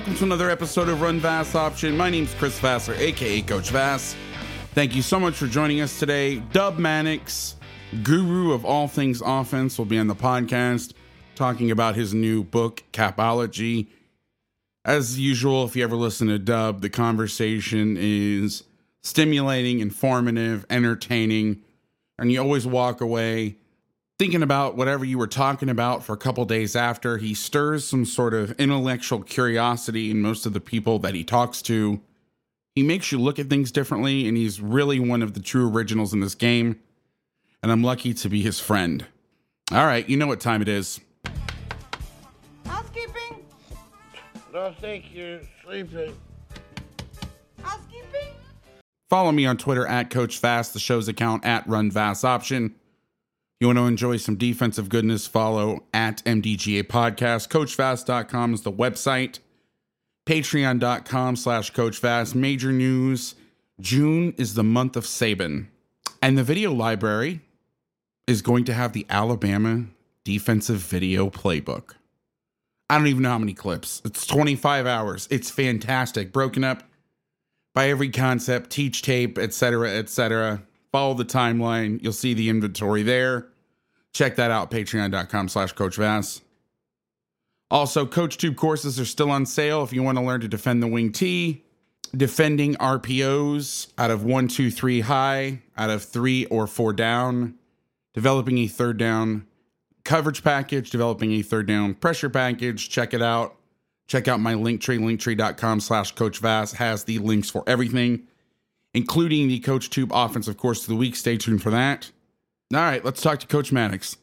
welcome to another episode of Run Vass Option. My name's Chris Vasseur, aka Coach Vass. Thank you so much for joining us today. Dub Maddox, guru of all things offense, will be on the podcast talking about his new book, Capology. As usual, if you ever listen to Dub, the conversation is stimulating, informative, entertaining, and you always walk away thinking about whatever you were talking about for a couple days after. He stirs some sort of intellectual curiosity in most of the people that he talks to. He makes you look at things differently, and he's really one of the true originals in this game. And I'm lucky to be his friend. All right, you know what time it is. Housekeeping? No, thank you're Sleeping. Housekeeping? Follow me on Twitter at Coach Vass, the show's account at Run Vass Option. You want to enjoy some defensive goodness? Follow at MDGA Podcast. CoachVass.com is the website. Patreon.com slash CoachVass. Major news. June is the month of Saban. And the video library is going to have the Alabama defensive video playbook. I don't even know how many clips. It's 25 hours. It's fantastic. Broken up by every concept, teach tape, etc., etc. Follow the timeline. You'll see the inventory there. Check that out, patreon.com slash Coach Vass. Also, CoachTube courses are still on sale if you want to learn to defend the wing T, defending RPOs out of one, two, three high, out of three or four down, developing a third down coverage package, developing a third down pressure package. Check it out. Check out my link tree, linktree.com slash Coach Vass has the links for everything, including the Coach CoachTube offensive course of the week. Stay tuned for that. All right, let's talk to Coach Maddox.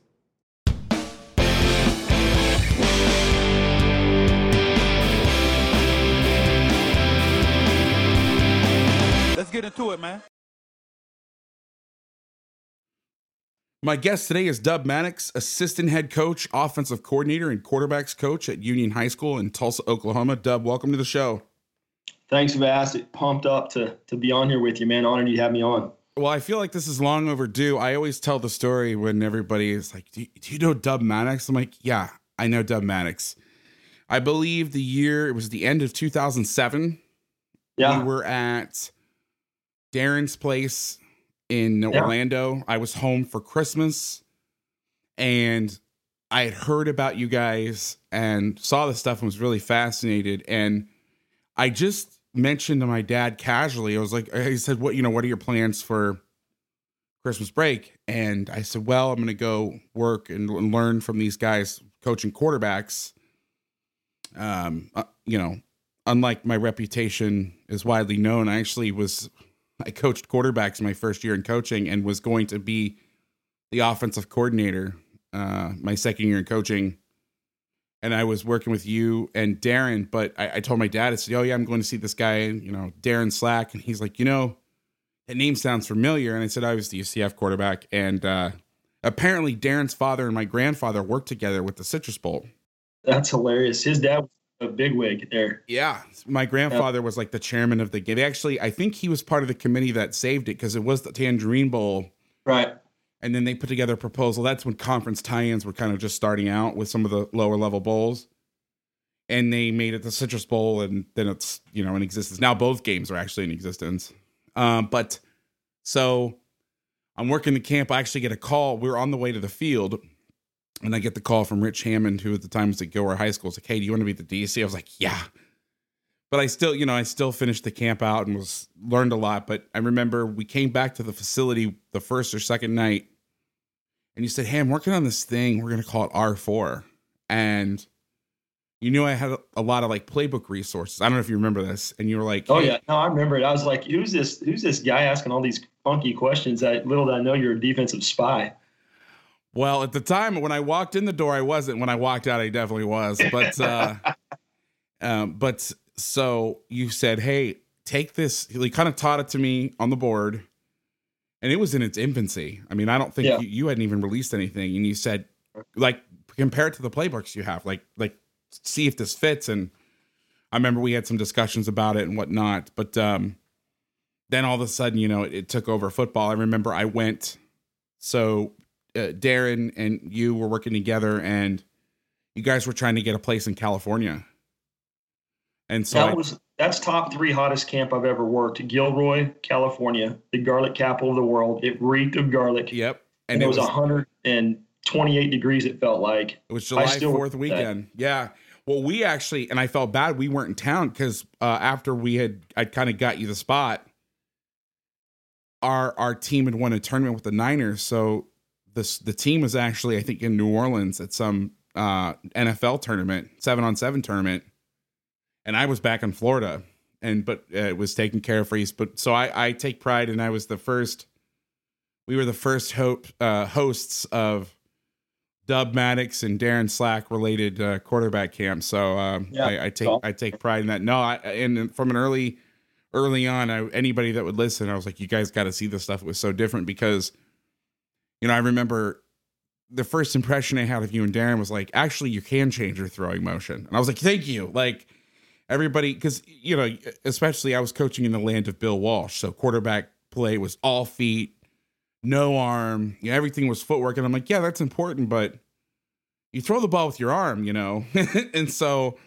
Let's get into it, man. My guest today is Dub Maddox, assistant head coach, offensive coordinator, and quarterbacks coach at Union High School in Tulsa, Oklahoma. Dub, welcome to the show. Thanks, Vass. Pumped up to to be on here with you, man. Honored you have me on. Well, I feel like this is long overdue. I always tell the story when everybody is like, "Do, do you know Dub Maddox? I'm like, "Yeah, I know Dub Maddox. I believe the year it was the end of 2007. Yeah. We were at Darin's place in Yeah. Orlando. I was home for Christmas and I had heard about you guys and saw the stuff and was really fascinated. And I just mentioned to my dad casually, I was like, he said, What, you know, what are your plans for Christmas break? And I said, Well, I'm going to go work and, and learn from these guys coaching quarterbacks. Um, uh, you know, unlike my reputation is widely known, I actually was I coached quarterbacks my first year in coaching and was going to be the offensive coordinator uh, my second year in coaching. And I was working with you and Darin, but I, I told my dad, I said, "Oh yeah, I'm going to see this guy, you know, Darin Slack," and he's like, "You know, that name sounds familiar." And I said, "I was the UCF quarterback," and uh, apparently Darin's father and my grandfather worked together with the Citrus Bowl. That's hilarious. His dad was a bigwig there. Yeah, my grandfather was like the chairman of the game. Actually, I think he was part of the committee that saved it because it was the Tangerine Bowl Right. And then they put together a proposal. That's when conference tie-ins were kind of just starting out with some of the lower level bowls, and they made it the Citrus Bowl, and then it's you know in existence now. Both games are actually in existence, um, but so I'm working the camp. I actually get a call. We are on the way to the field, and I get the call from Rich Hammond, who at the time was at Gilroy High School. It's like, hey, do you want to be the DC? I was like, yeah. But I still, you know, I still finished the camp out and was learned a lot. But I remember we came back to the facility the first or second night, and you said, "Hey, I'm working on this thing. We're gonna call it R4." And you knew I had a lot of like playbook resources. I don't know if you remember this, and you were like, "Oh hey. yeah, no, I remember it." I was like, "Who's this? Who's this guy asking all these funky questions?" That little did I know you're a defensive spy. Well, at the time when I walked in the door, I wasn't. When I walked out, I definitely was. But, uh, um, but so you said, "Hey, take this." He kind of taught it to me on the board, and it was in its infancy. I mean, I don't think Yeah. you, you hadn't even released anything, and you said, like, compare it to the playbooks you have, like, like, see if this fits. And I remember we had some discussions about it and whatnot. But um, then all of a sudden, you know, it, it took over football. I remember I went. So uh, Darin and you were working together, and you guys were trying to get a place in California. And so that I- was that's top three hottest camp I've ever worked. Gilroy, California, the garlic capital of the world. It reeked of garlic. Yep. and, And it was was 128 degrees. It felt like. it was July still Fourth remember that. weekend. Yeah. Well, we actually, and I felt bad we weren't in town because uh, after we had, I kind of got you the spot. Our our team had won a tournament with the Niners, so this the team was actually I think in New Orleans at some uh, NFL tournament, seven on seven tournament, and I was back in Florida, and but uh, it was taken care of for East. But so I I take pride, and I was the first. We were the first hope uh, hosts of Dub Maddox and Darin Slack related uh, quarterback camp. So um, Yeah, I, I take cool. I take pride in that. No, I, and from an early early on, I, anybody that would listen, I was like, you guys got to see this stuff. It was so different because, you know, I remember the first impression I had of you and Darin was like, actually, you can change your throwing motion, and I was like, thank you, like. Everybody, because you know, especially I was coaching in the land of Bill Walsh, so quarterback play was all feet, no arm, you know, everything was footwork. And I'm like, yeah, that's important, but you throw the ball with your arm, you know? and so,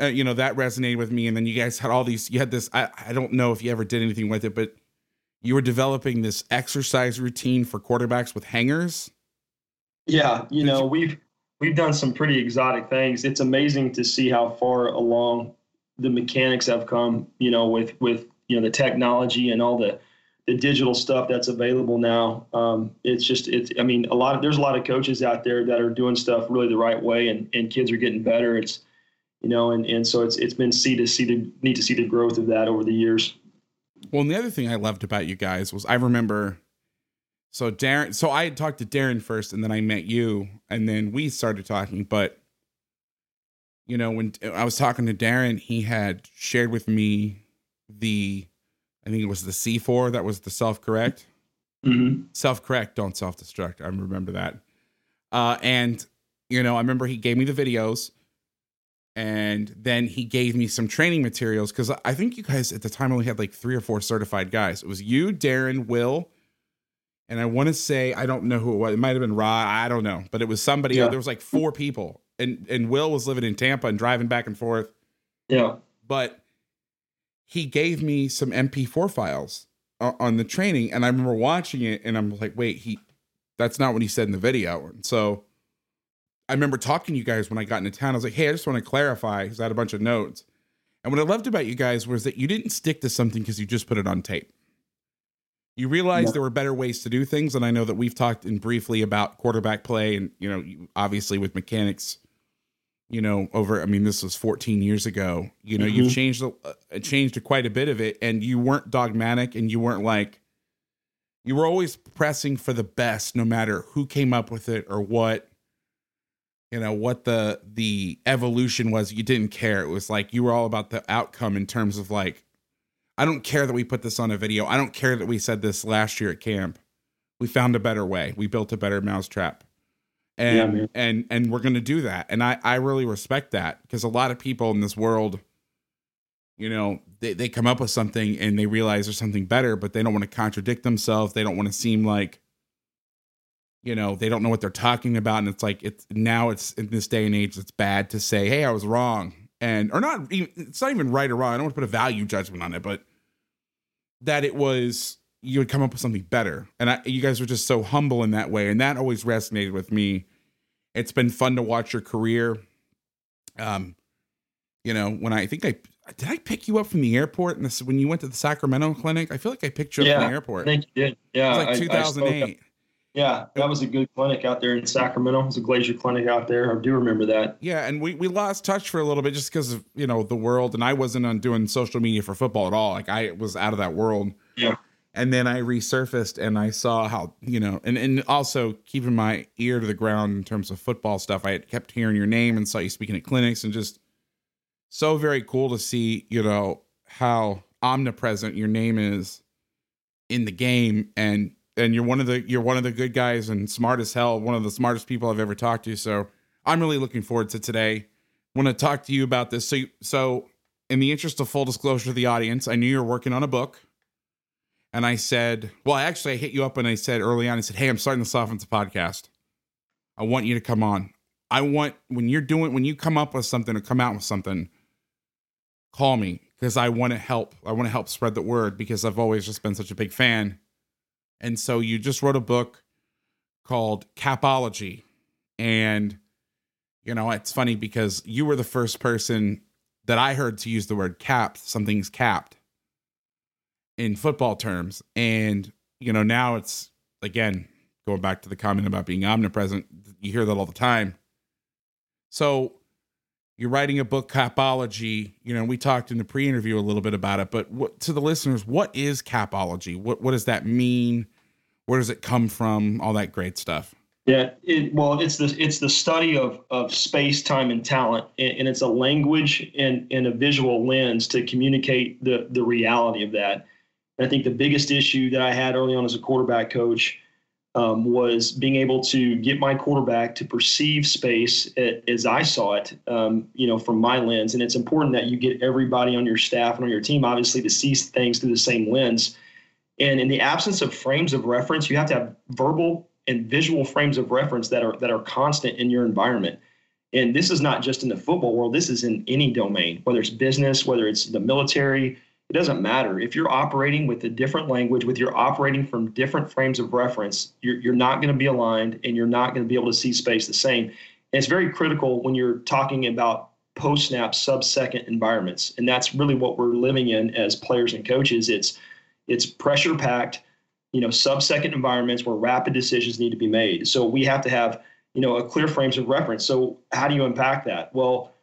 uh, you know, that resonated with me. And then you guys had all these, you had this, I, I don't know if you ever did anything with it, but you were developing this exercise routine for quarterbacks with hangers. Yeah, you Did know you- we've we've done some pretty exotic things. It's amazing to see how far along the mechanics have come. You know, with with you know the technology and all the the digital stuff that's available now. Um, it's just it's. I mean, a lot of there's a lot of coaches out there that are doing stuff really the right way, and and kids are getting better. It's you know, and and so it's it's been see to see the need to see the growth of that over the years. Well, and the other thing I loved about you guys was I remember so Darin so I had talked to Darin first and then I met you and then we started talking, but you know, when I was talking to Darin, he had shared with me the I think it was the C4 that was the self-correct. Mm-hmm. Self-correct, don't self-destruct. I remember that. Uh and you know, I remember he gave me the videos and then he gave me some training materials because I think you guys at the time only had like three or four certified guys. It was you, Darin, Will, and I want to say I don't know who it was. It might have been Rod. I don't know, but it was somebody. Yeah. There was like four people, and and Will was living in Tampa and driving back and forth. Yeah. But he gave me some MP4 files on the training, and I remember watching it, and I'm like, wait, he that's not what he said in the video, and so. I remember talking to you guys when I got into town. I was like, hey, I just want to clarify because I had a bunch of notes. And what I loved about you guys was that you didn't stick to something because you just put it on tape. You realized Yeah. there were better ways to do things. And I know that we've talked in briefly about quarterback play and, you know, obviously with mechanics, you know, over, I mean, this was 14 years ago. You know, you've Mhm. changed, a- uh, changed quite a bit of it. And you weren't dogmatic and you weren't like, you were always pressing for the best, no matter who came up with it or what you know what the the evolution was you didn't care it was like you were all about the outcome in terms of like i don't care that we put this on a video i don't care that we said this last year at camp we found a better way we built a better mousetrap and Yeah, and and we're going to do that and i i really respect that because a lot of people in this world you know they, they come up with something and they realize there's something better but they don't want to contradict themselves they don't want to seem like you know, they don't know what they're talking about. And it's like, it's now it's in this day and age, it's bad to say, Hey, I was wrong. And, or not even, it's not even right or wrong. I don't want to put a value judgment on it, but that it was, you would come up with something better. And I, you guys were just so humble in that way. And that always resonated with me. It's been fun to watch your career. Um, you know, when I think I did I pick you up from the airport and this when you went to the Sacramento clinic? I feel like I picked you up yeah, from the airport. I think you did. Yeah. It was like 2008. yeah, that was a good clinic out there in Sacramento. It was a Glazier clinic out there. I do remember that. Yeah, and we, we lost touch for a little bit just because of you know the world, and I wasn't on doing social media for football at all. Like I was out of that world. Yeah. And then I resurfaced and I saw how you know, and and also keeping my ear to the ground in terms of football stuff. I had kept hearing your name and saw you speaking at clinics, and just so very cool to see you know how omnipresent your name is in the game. And and you're one of the you're one of the good guys and smart as hell one of the smartest people i've ever talked to. So i'm really looking forward to today. Want to talk to you about this. So so in the interest of full disclosure to the audience i knew you're working on a book and i said well actually i hit you up and i said early on i said hey i'm starting this offensive podcast i want you to come on i want when you're doing when you come up with something or come out with something call me because I want to help. I want to help spread the word because I've always just been such a big fan. And so you just wrote a book called Capology. And, you know, it's funny because you were the first person that I heard to use the word capped, something's capped in football terms. And, you know, now it's, again, going back to the comment about being omnipresent, you hear that all the time. So, you're writing a book capology. You know we talked in the pre-interview a little bit about it but what to the listeners what is capology? What what does that mean? Where does it come from? All that great stuff. Yeah it, well it's the it's the study of of space time and talent and, and it's a language and, and a visual lens to communicate the the reality of that i think the biggest issue that i had early on as a quarterback coach um, was being able to get my quarterback to perceive space as I saw it, um, you know, from my lens. And it's important that you get everybody on your staff and on your team, obviously, to see things through the same lens. And in the absence of frames of reference, you have to have verbal and visual frames of reference that are that are constant in your environment. And this is not just in the football world. This is in any domain, whether it's business, whether it's the military, it doesn't matter. If you're operating with a different language with you're operating from different frames of reference you're, you're not going to be aligned and you're not going to be able to see space the same. And it's very critical when you're talking about post snap sub second environments. And that's really what we're living in as players and coaches. It's it's pressure packed you know sub second environments where rapid decisions need to be made. So we have to have you know a clear frames of reference. So how do you impact that? Well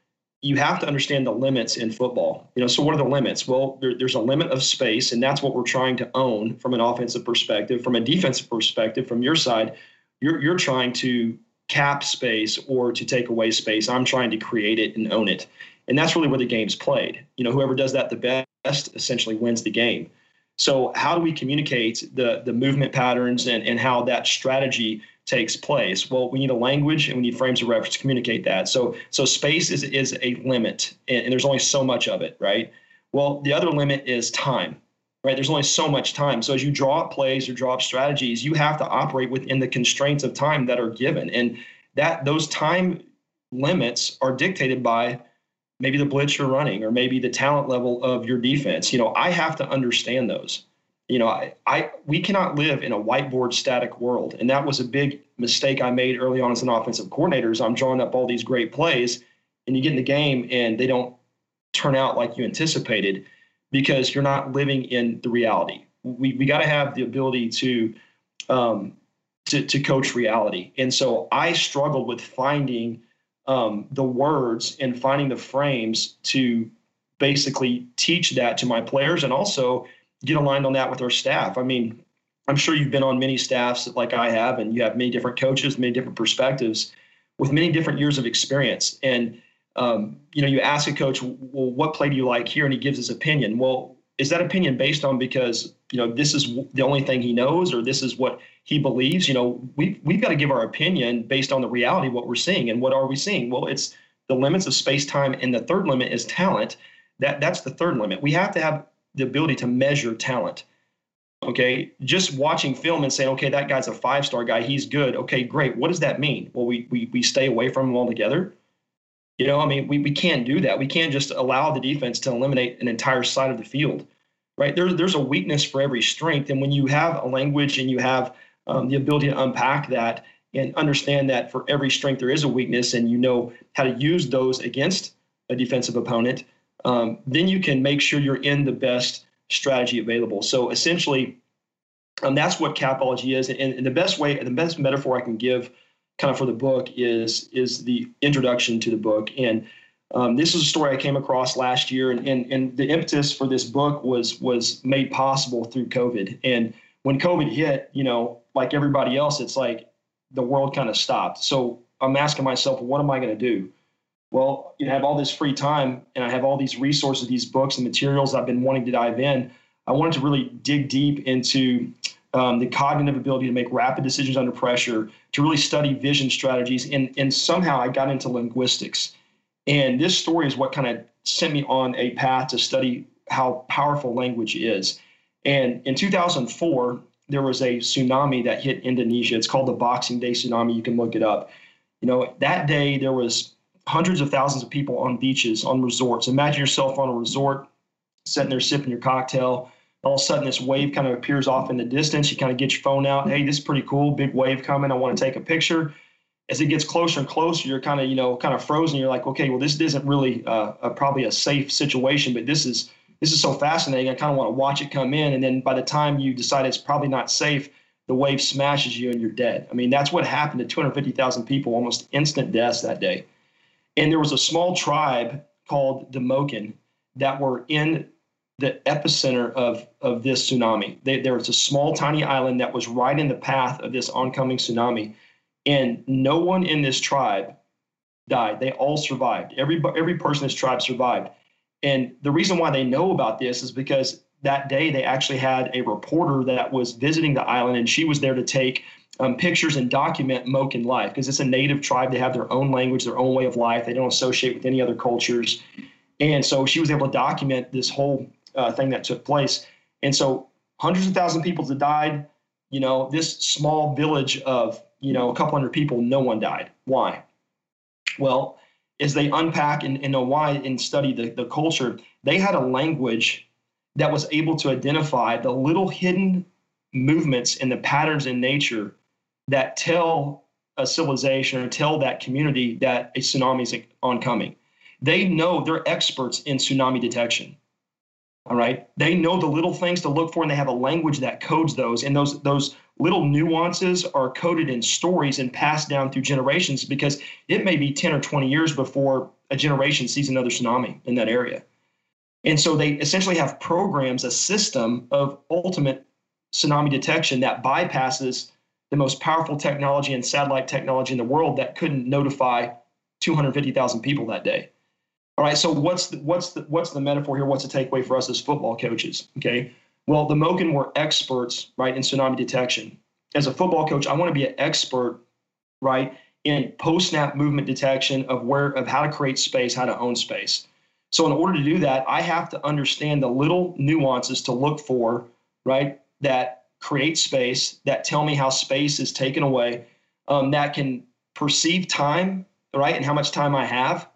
you have to understand the limits in football. You know, so what are the limits? Well, there, there's a limit of space, and that's what we're trying to own from an offensive perspective. From a defensive perspective, from your side, you're you're trying to cap space or to take away space. I'm trying to create it and own it, and that's really where the game's played. You know, whoever does that the best essentially wins the game. So, how do we communicate the the movement patterns and and how that strategy takes place. Well, we need a language and we need frames of reference to communicate that. So, so space is is a limit, and, and there's only so much of it, right? Well, the other limit is time, right? There's only so much time. So as you draw up plays or draw up strategies, you have to operate within the constraints of time that are given, and that those time limits are dictated by maybe the blitz you're running or maybe the talent level of your defense. You know, I have to understand those you know, I, I we cannot live in a whiteboard static world, and that was a big mistake I made early on as an offensive coordinator. Is I'm drawing up all these great plays, and you get in the game and they don't turn out like you anticipated because you're not living in the reality. We we got to have the ability to um, to to coach reality, and so I struggled with finding um, the words and finding the frames to basically teach that to my players and also get aligned on that with our staff. I mean, I'm sure you've been on many staffs like I have, and you have many different coaches, many different perspectives, with many different years of experience. And um, you know, you ask a coach, well, what play do you like here, and he gives his opinion. Well, is that opinion based on because you know this is the only thing he knows, or this is what he believes? You know, we we've got to give our opinion based on the reality of what we're seeing, and what are we seeing? Well, it's the limits of space time, and the third limit is talent. That that's the third limit. We have to have the ability to measure talent. Okay, just watching film and saying, okay, that guy's a five star guy, he's good. Okay, great. What does that mean? Well, we we we stay away from him altogether. You know, I mean, we, we can't do that. We can't just allow the defense to eliminate an entire side of the field, right? There, there's a weakness for every strength. And when you have a language and you have um, the ability to unpack that and understand that for every strength there is a weakness and you know how to use those against a defensive opponent, um, then you can make sure you're in the best strategy available. So essentially, um, that's what capology is. And, and the best way, the best metaphor I can give kind of for the book is is the introduction to the book. And um, this is a story I came across last year, and, and and the impetus for this book was was made possible through COVID. And when COVID hit, you know, like everybody else, it's like the world kind of stopped. So I'm asking myself, what am I going to do? Well, you have all this free time, and I have all these resources, these books and materials I've been wanting to dive in. I wanted to really dig deep into um, the cognitive ability to make rapid decisions under pressure, to really study vision strategies, and and somehow I got into linguistics. And this story is what kind of sent me on a path to study how powerful language is. And in 2004, there was a tsunami that hit Indonesia. It's called the Boxing Day tsunami. You can look it up. You know, that day there was hundreds of thousands of people on beaches, on resorts. Imagine yourself on a resort, sitting there sipping your cocktail all of a sudden this wave kind of appears off in the distance. You kind of get your phone out. Hey, this is pretty cool. Big wave coming. I want to take a picture. As it gets closer and closer, you're kind of, you know, kind of frozen. You're like, okay, well, this isn't really uh, a, probably a safe situation, but this is this is so fascinating. I kind of want to watch it come in. And then by the time you decide it's probably not safe, the wave smashes you and you're dead. I mean, that's what happened to 250,000 people, almost instant deaths that day. And there was a small tribe called the Moken that were in the epicenter of, of this tsunami. They, there was a small, tiny island that was right in the path of this oncoming tsunami. And no one in this tribe died. They all survived. Every, every person in this tribe survived. And the reason why they know about this is because that day they actually had a reporter that was visiting the island, and she was there to take um, pictures and document Moken life because it's a native tribe. They have their own language, their own way of life. They don't associate with any other cultures. And so she was able to document this whole uh, thing that took place. And so hundreds of thousands of people that died. You know, this small village of, you know, a couple hundred people, no one died. Why? Well, as they unpack and, and know why and study the, the culture, they had a language that was able to identify the little hidden movements and the patterns in nature that tell a civilization or tell that community that a tsunami is oncoming. They know they're experts in tsunami detection. All right. They know the little things to look for and they have a language that codes those. And those those little nuances are coded in stories and passed down through generations because it may be 10 or 20 years before a generation sees another tsunami in that area. And so they essentially have programs, a system of ultimate tsunami detection that bypasses the most powerful technology and satellite technology in the world that couldn't notify 250,000 people that day. All right. So what's the, what's the what's the metaphor here? What's the takeaway for us as football coaches? Okay. Well, the Moken were experts, right, in tsunami detection. As a football coach, I want to be an expert, right, in post-snap movement detection of where of how to create space, how to own space. So in order to do that, I have to understand the little nuances to look for, right, that create space, that tell me how space is taken away, um, that can perceive time, right, and how much time I have,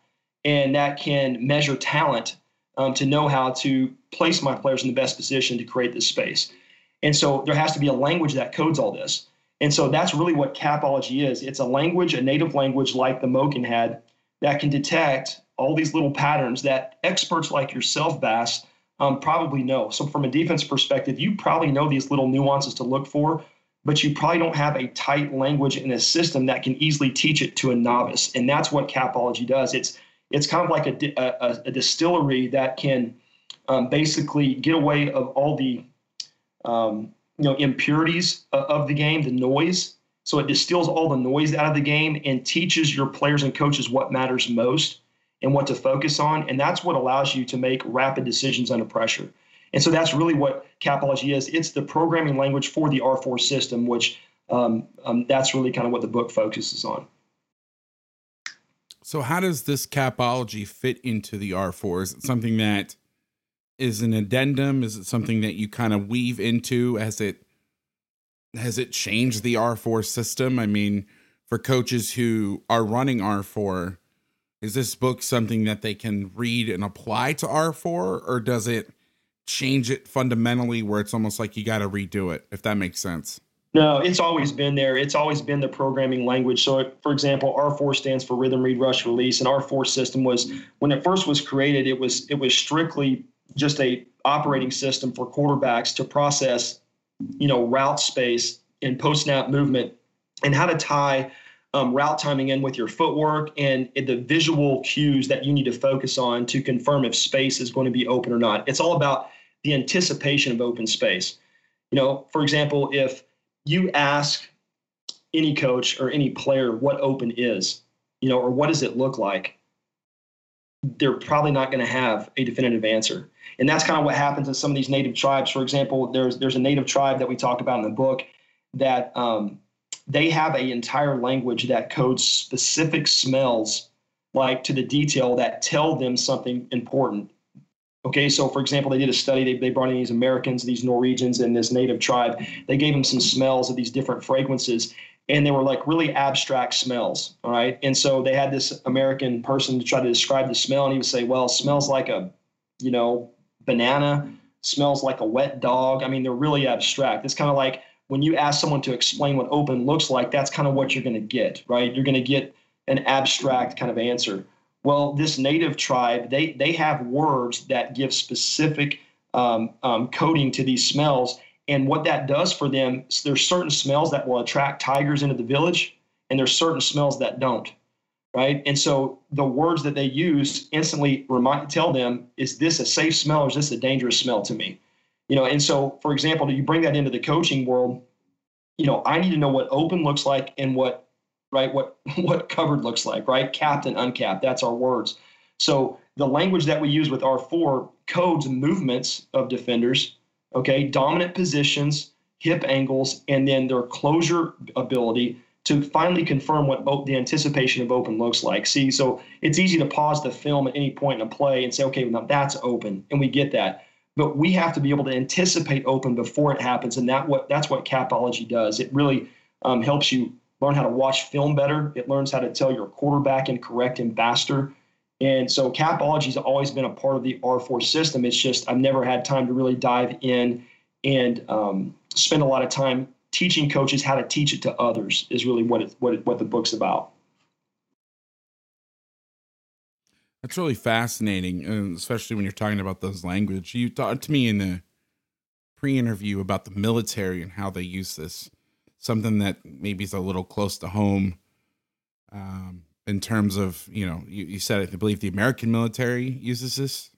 and that can measure talent um, to know how to place my players in the best position to create this space. And so there has to be a language that codes all this. And so that's really what capology is. It's a language, a native language like the Moken had, that can detect all these little patterns that experts like yourself, Vass, um, probably know. So from a defense perspective, you probably know these little nuances to look for, but you probably don't have a tight language in a system that can easily teach it to a novice. And that's what capology does. It's it's kind of like a, a, a distillery that can um, basically get away of all the um, you know impurities of the game, the noise. So it distills all the noise out of the game and teaches your players and coaches what matters most and what to focus on. And that's what allows you to make rapid decisions under pressure. And so that's really what Capology is. It's the programming language for the R4 system, which um, um, that's really kind of what the book focuses on. So how does this capology fit into the R4? Is it something that is an addendum? Is it something that you kind of weave into as it has it changed the R4 system? I mean, for coaches who are running R4, is this book something that they can read and apply to R4 or does it change it fundamentally where it's almost like you got to redo it if that makes sense? No, it's always been there. It's always been the programming language. So, for example, R4 stands for Rhythm Read Rush Release, and R4 system was when it first was created. It was it was strictly just a operating system for quarterbacks to process, you know, route space and post snap movement, and how to tie um, route timing in with your footwork and the visual cues that you need to focus on to confirm if space is going to be open or not. It's all about the anticipation of open space. You know, for example, if you ask any coach or any player what open is, you know, or what does it look like, they're probably not going to have a definitive answer. And that's kind of what happens in some of these native tribes. For example, there's there's a native tribe that we talk about in the book that um, they have an entire language that codes specific smells, like to the detail, that tell them something important. Okay, so for example, they did a study. They, they brought in these Americans, these Norwegians, and this native tribe. They gave them some smells of these different fragrances, and they were like really abstract smells. All right, and so they had this American person to try to describe the smell, and he would say, "Well, smells like a, you know, banana. Smells like a wet dog. I mean, they're really abstract. It's kind of like when you ask someone to explain what open looks like, that's kind of what you're going to get, right? You're going to get an abstract kind of answer. Well, this native tribe, they they have words that give specific um, um, coding to these smells, and what that does for them, there's certain smells that will attract tigers into the village, and there's certain smells that don't, right? And so the words that they use instantly remind tell them, is this a safe smell or is this a dangerous smell to me? You know, and so for example, do you bring that into the coaching world? You know, I need to know what open looks like and what right? What what covered looks like, right? Capped and uncapped. That's our words. So the language that we use with R4 codes movements of defenders, okay, dominant positions, hip angles, and then their closure ability to finally confirm what the anticipation of open looks like. See, so it's easy to pause the film at any point in a play and say, okay, now that's open, and we get that. But we have to be able to anticipate open before it happens, and that what that's what capology does. It really um, helps you learn how to watch film better. It learns how to tell your quarterback and correct him faster. And so capology has always been a part of the R4 system. It's just I've never had time to really dive in and um, spend a lot of time teaching coaches how to teach it to others. Is really what it, what it, what the book's about. That's really fascinating, especially when you're talking about those language. You talked to me in the pre-interview about the military and how they use this something that maybe is a little close to home um, in terms of you know you, you said I believe the American military uses this.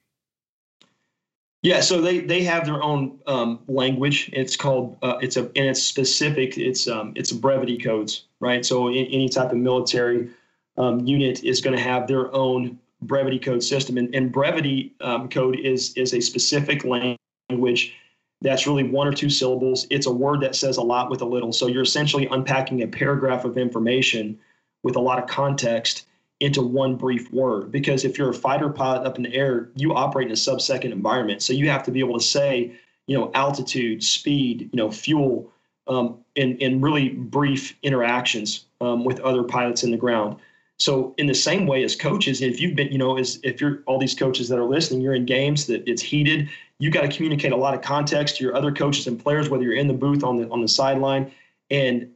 Yeah, so they they have their own um, language. It's called uh, it's a and it's specific. It's um, it's brevity codes, right? So in, any type of military um, unit is going to have their own brevity code system, and, and brevity um, code is is a specific language that's really one or two syllables. It's a word that says a lot with a little. So you're essentially unpacking a paragraph of information with a lot of context into one brief word. Because if you're a fighter pilot up in the air, you operate in a sub-second environment. So you have to be able to say, you know, altitude, speed, you know, fuel, um, in, in really brief interactions um, with other pilots in the ground. So in the same way as coaches, if you've been, you know, as if you're all these coaches that are listening, you're in games that it's heated. You got to communicate a lot of context to your other coaches and players, whether you're in the booth on the on the sideline. And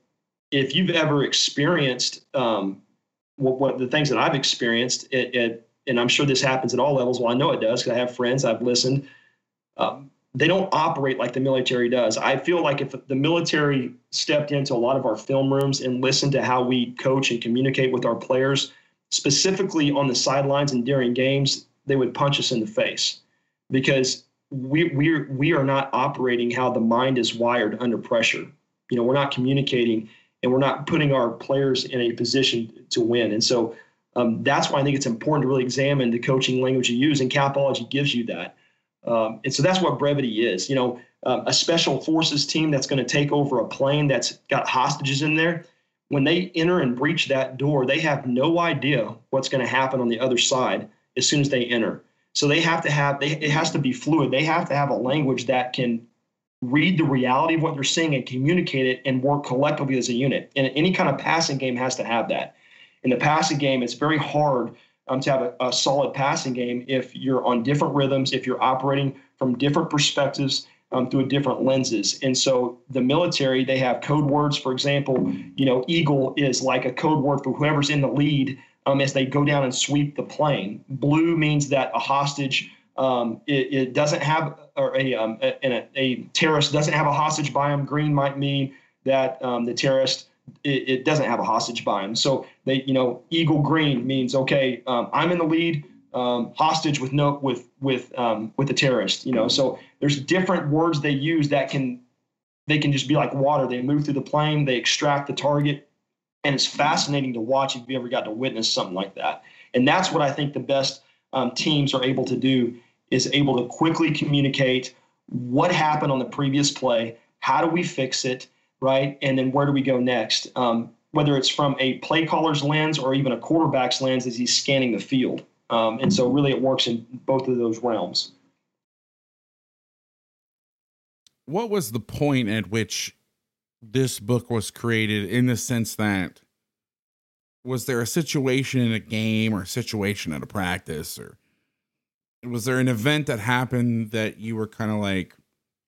if you've ever experienced um, what, what, the things that I've experienced, it, it, and I'm sure this happens at all levels. Well, I know it does because I have friends. I've listened. Um, they don't operate like the military does. I feel like if the military stepped into a lot of our film rooms and listened to how we coach and communicate with our players, specifically on the sidelines and during games, they would punch us in the face because we we we are not operating how the mind is wired under pressure. You know, we're not communicating and we're not putting our players in a position to win. And so um, that's why I think it's important to really examine the coaching language you use, and Capology gives you that. Um, and so that's what brevity is. You know, um, a special forces team that's going to take over a plane that's got hostages in there. When they enter and breach that door, they have no idea what's going to happen on the other side as soon as they enter. So they have to have they, it has to be fluid. They have to have a language that can read the reality of what they're seeing and communicate it and work collectively as a unit. And any kind of passing game has to have that. In the passing game, it's very hard um, to have a, a solid passing game if you're on different rhythms, if you're operating from different perspectives um, through different lenses. And so the military, they have code words. For example, you know, Eagle is like a code word for whoever's in the lead um, as they go down and sweep the plane. Blue means that a hostage um, it, it, doesn't have, or a, um, a, a, terrorist doesn't have a hostage by him. Green might mean that um, the terrorist it, it, doesn't have a hostage him. So they, you know, Eagle Green means okay, um, I'm in the lead, um, hostage with no with with um, with the terrorist. You know, so there's different words they use that can they can just be like water. They move through the plane, they extract the target, and it's fascinating to watch if you ever got to witness something like that. And that's what I think the best teams are able to do is able to quickly communicate what happened on the previous play, how do we fix it, right? And then where do we go next? Um, whether it's from a play caller's lens or even a quarterback's lens as he's scanning the field. Um, and so, really, it works in both of those realms. What was the point at which this book was created in the sense that was there a situation in a game or a situation at a practice or was there an event that happened that you were kind of like,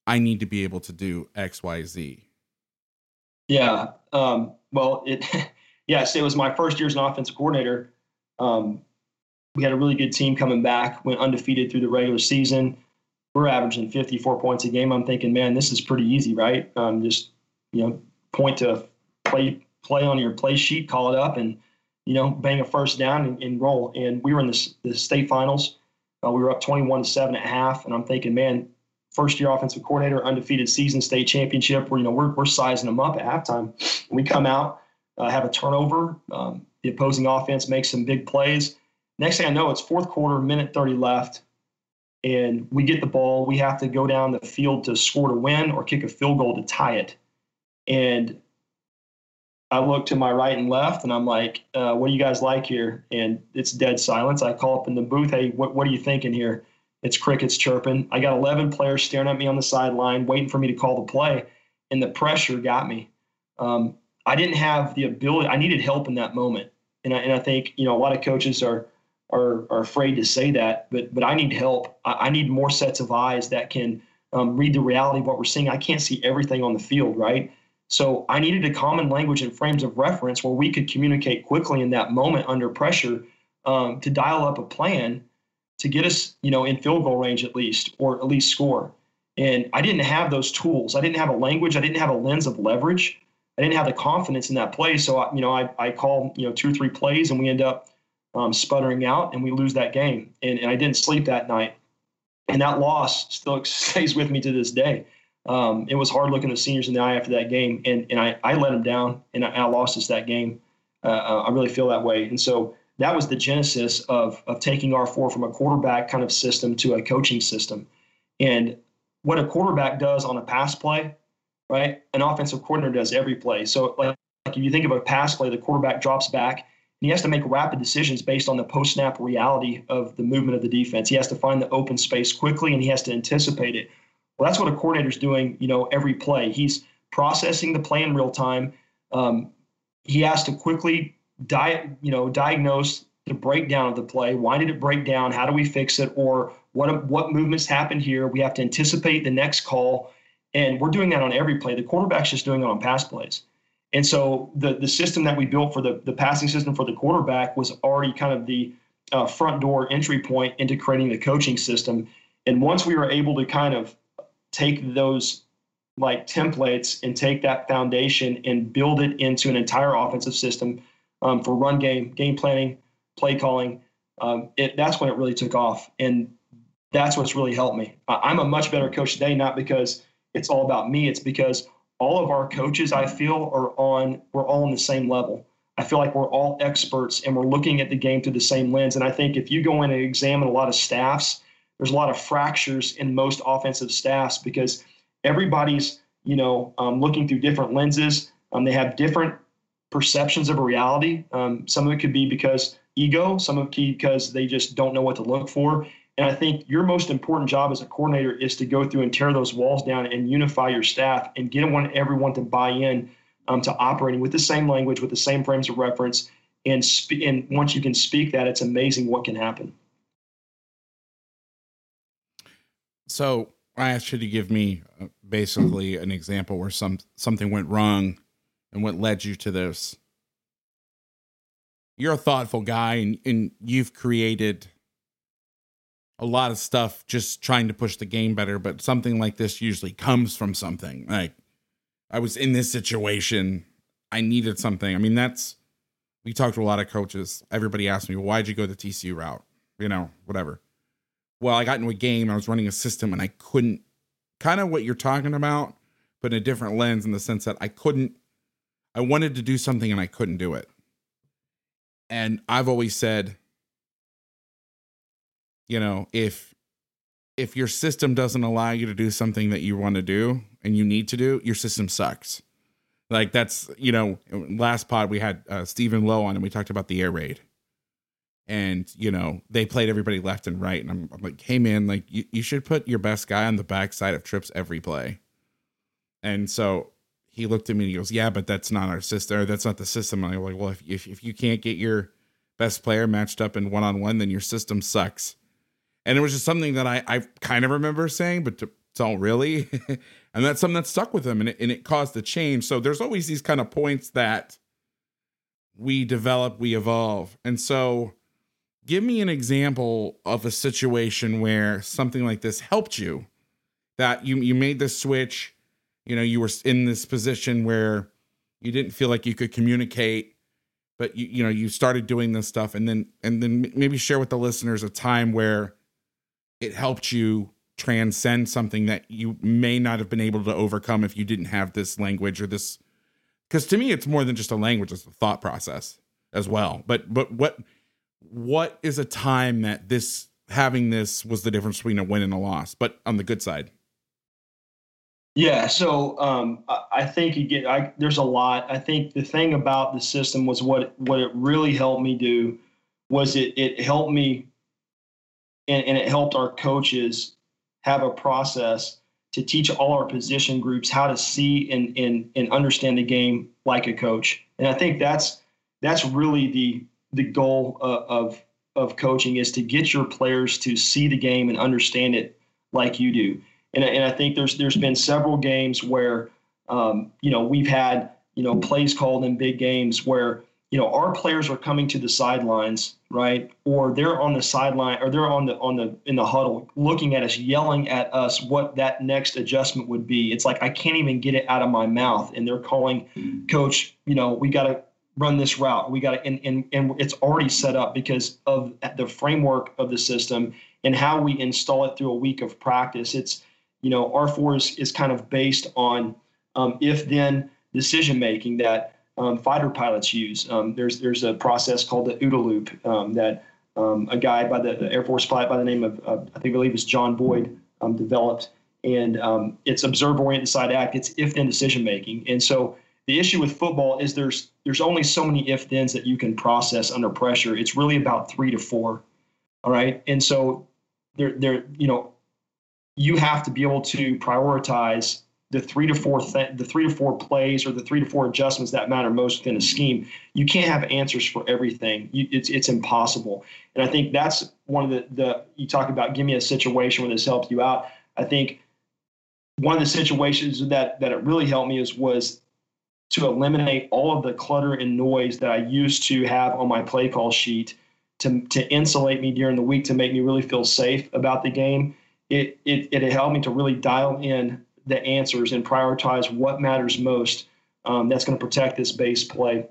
I need to be able to do X, Y, Z? Yeah. Um, well, it, yes, it was my first year as an offensive coordinator. Um, we had a really good team coming back, went undefeated through the regular season. We're averaging 54 points a game. I'm thinking, man, this is pretty easy, right? Um, just, you know, point to play, play on your play sheet, call it up, and, you know, bang a first down and, and roll. And we were in the, the state finals uh, we were up 21 to 7 at half, and I'm thinking, man, first year offensive coordinator, undefeated season state championship. Where you know we're, we're sizing them up at halftime. we come out, uh, have a turnover. Um, the opposing offense makes some big plays. Next thing I know, it's fourth quarter, minute 30 left, and we get the ball. We have to go down the field to score to win or kick a field goal to tie it. And I look to my right and left, and I'm like, uh, "What do you guys like here?" And it's dead silence. I call up in the booth, "Hey, what what are you thinking here?" It's crickets chirping. I got 11 players staring at me on the sideline, waiting for me to call the play, and the pressure got me. Um, I didn't have the ability. I needed help in that moment, and I, and I think you know a lot of coaches are are are afraid to say that, but but I need help. I, I need more sets of eyes that can um, read the reality of what we're seeing. I can't see everything on the field, right? So I needed a common language and frames of reference where we could communicate quickly in that moment under pressure um, to dial up a plan to get us, you know, in field goal range at least, or at least score. And I didn't have those tools. I didn't have a language. I didn't have a lens of leverage. I didn't have the confidence in that play. So, I, you know, I, I call, you know, two or three plays and we end up um, sputtering out and we lose that game. And, and I didn't sleep that night. And that loss still stays with me to this day um, it was hard looking the seniors in the eye after that game, and and I, I let them down, and I, I lost us that game. Uh, uh, I really feel that way, and so that was the genesis of of taking R four from a quarterback kind of system to a coaching system, and what a quarterback does on a pass play, right? An offensive coordinator does every play. So like, like if you think of a pass play, the quarterback drops back and he has to make rapid decisions based on the post snap reality of the movement of the defense. He has to find the open space quickly and he has to anticipate it. Well, that's what a coordinator's doing, you know, every play. He's processing the play in real time. Um, he has to quickly di- you know, diagnose the breakdown of the play. Why did it break down? How do we fix it? Or what what movements happened here? We have to anticipate the next call, and we're doing that on every play. The quarterback's just doing it on pass plays. And so the the system that we built for the the passing system for the quarterback was already kind of the uh, front door entry point into creating the coaching system. And once we were able to kind of take those like templates and take that foundation and build it into an entire offensive system um, for run game, game planning, play calling. Um, it, that's when it really took off, and that's what's really helped me. I'm a much better coach today, not because it's all about me. It's because all of our coaches, I feel, are on. We're all on the same level. I feel like we're all experts and we're looking at the game through the same lens. And I think if you go in and examine a lot of staffs there's a lot of fractures in most offensive staffs because everybody's you know um, looking through different lenses. Um, they have different perceptions of a reality. Um, some of it could be because ego. Some of it because they just don't know what to look for. And I think your most important job as a coordinator is to go through and tear those walls down and unify your staff and get everyone to buy in um, to operating with the same language, with the same frames of reference. And, sp- and once you can speak that, it's amazing what can happen. So I asked you to give me uh, basically an example where some something went wrong and what led you to this. You're a thoughtful guy and, and you've created a lot of stuff just trying to push the game better, but something like this usually comes from something. Like I was in this situation, I needed something. I mean, that's we talked to a lot of coaches. Everybody asked me, why'd you go the TCU route? You know, whatever. Well, I got into a game, I was running a system and I couldn't kind of what you're talking about, but in a different lens in the sense that I couldn't I wanted to do something and I couldn't do it. And I've always said, you know, if if your system doesn't allow you to do something that you want to do and you need to do, your system sucks. Like that's, you know, last pod we had uh, Stephen Lowe on and we talked about the air raid. And, you know, they played everybody left and right. And I'm, I'm like, hey, man, like you, you should put your best guy on the backside of trips every play. And so he looked at me and he goes, yeah, but that's not our system. That's not the system. And I'm like, well, if, if, if you can't get your best player matched up in one on one, then your system sucks and it was just something that I I kind of remember saying, but to, don't really, and that's something that stuck with him, and it, and it caused a change. So there's always these kind of points that we develop, we evolve, and so give me an example of a situation where something like this helped you, that you you made the switch, you know, you were in this position where you didn't feel like you could communicate but you you know you started doing this stuff. And then and then maybe share with the listeners a time where it helped you transcend something that you may not have been able to overcome if you didn't have this language or this because to me it's more than just a language it's a thought process as well. But but what what is a time that this having this was the difference between a win and a loss but on the good side yeah so um, i think again I, there's a lot i think the thing about the system was what what it really helped me do was it it helped me and, and it helped our coaches have a process to teach all our position groups how to see and, and, and understand the game like a coach. And I think that's that's really the the goal of, of of coaching is to get your players to see the game and understand it like you do. And, and I think there's there's been several games where um, you know we've had you know plays called in big games where you know our players are coming to the sidelines right? Or they're on the sideline or they're on the on the in the huddle looking at us yelling at us what that next adjustment would be. It's like i can't even get it out of my mouth. And they're calling coach you know we got to run this route. We got to and, and and it's already set up because of the framework of the system and how we install it through a week of practice. It's you know r4 is, is kind of based on um, if then decision making that um, fighter pilots use. Um, there's there's a process called the OODA loop um, that um, a guy by the, Air Force pilot by the name of uh, I think I believe it's John Boyd um, developed, and it's observe, orient, decide, act. It's if then decision making, and so the issue with football is there's there's only so many if thens that you can process under pressure. It's really about three to four, all right, and so there there you know you have to be able to prioritize the three to four th- the three to four plays or the three to four adjustments that matter most within a scheme. You can't have answers for everything. You, it's it's impossible. And I think that's one of the the you talk about. Give me a situation where this helps you out. I think one of the situations that that it really helped me is was to eliminate all of the clutter and noise that I used to have on my play call sheet to to insulate me during the week to make me really feel safe about the game. It it it helped me to really dial in the answers and prioritize what matters most um, that's going to protect this base play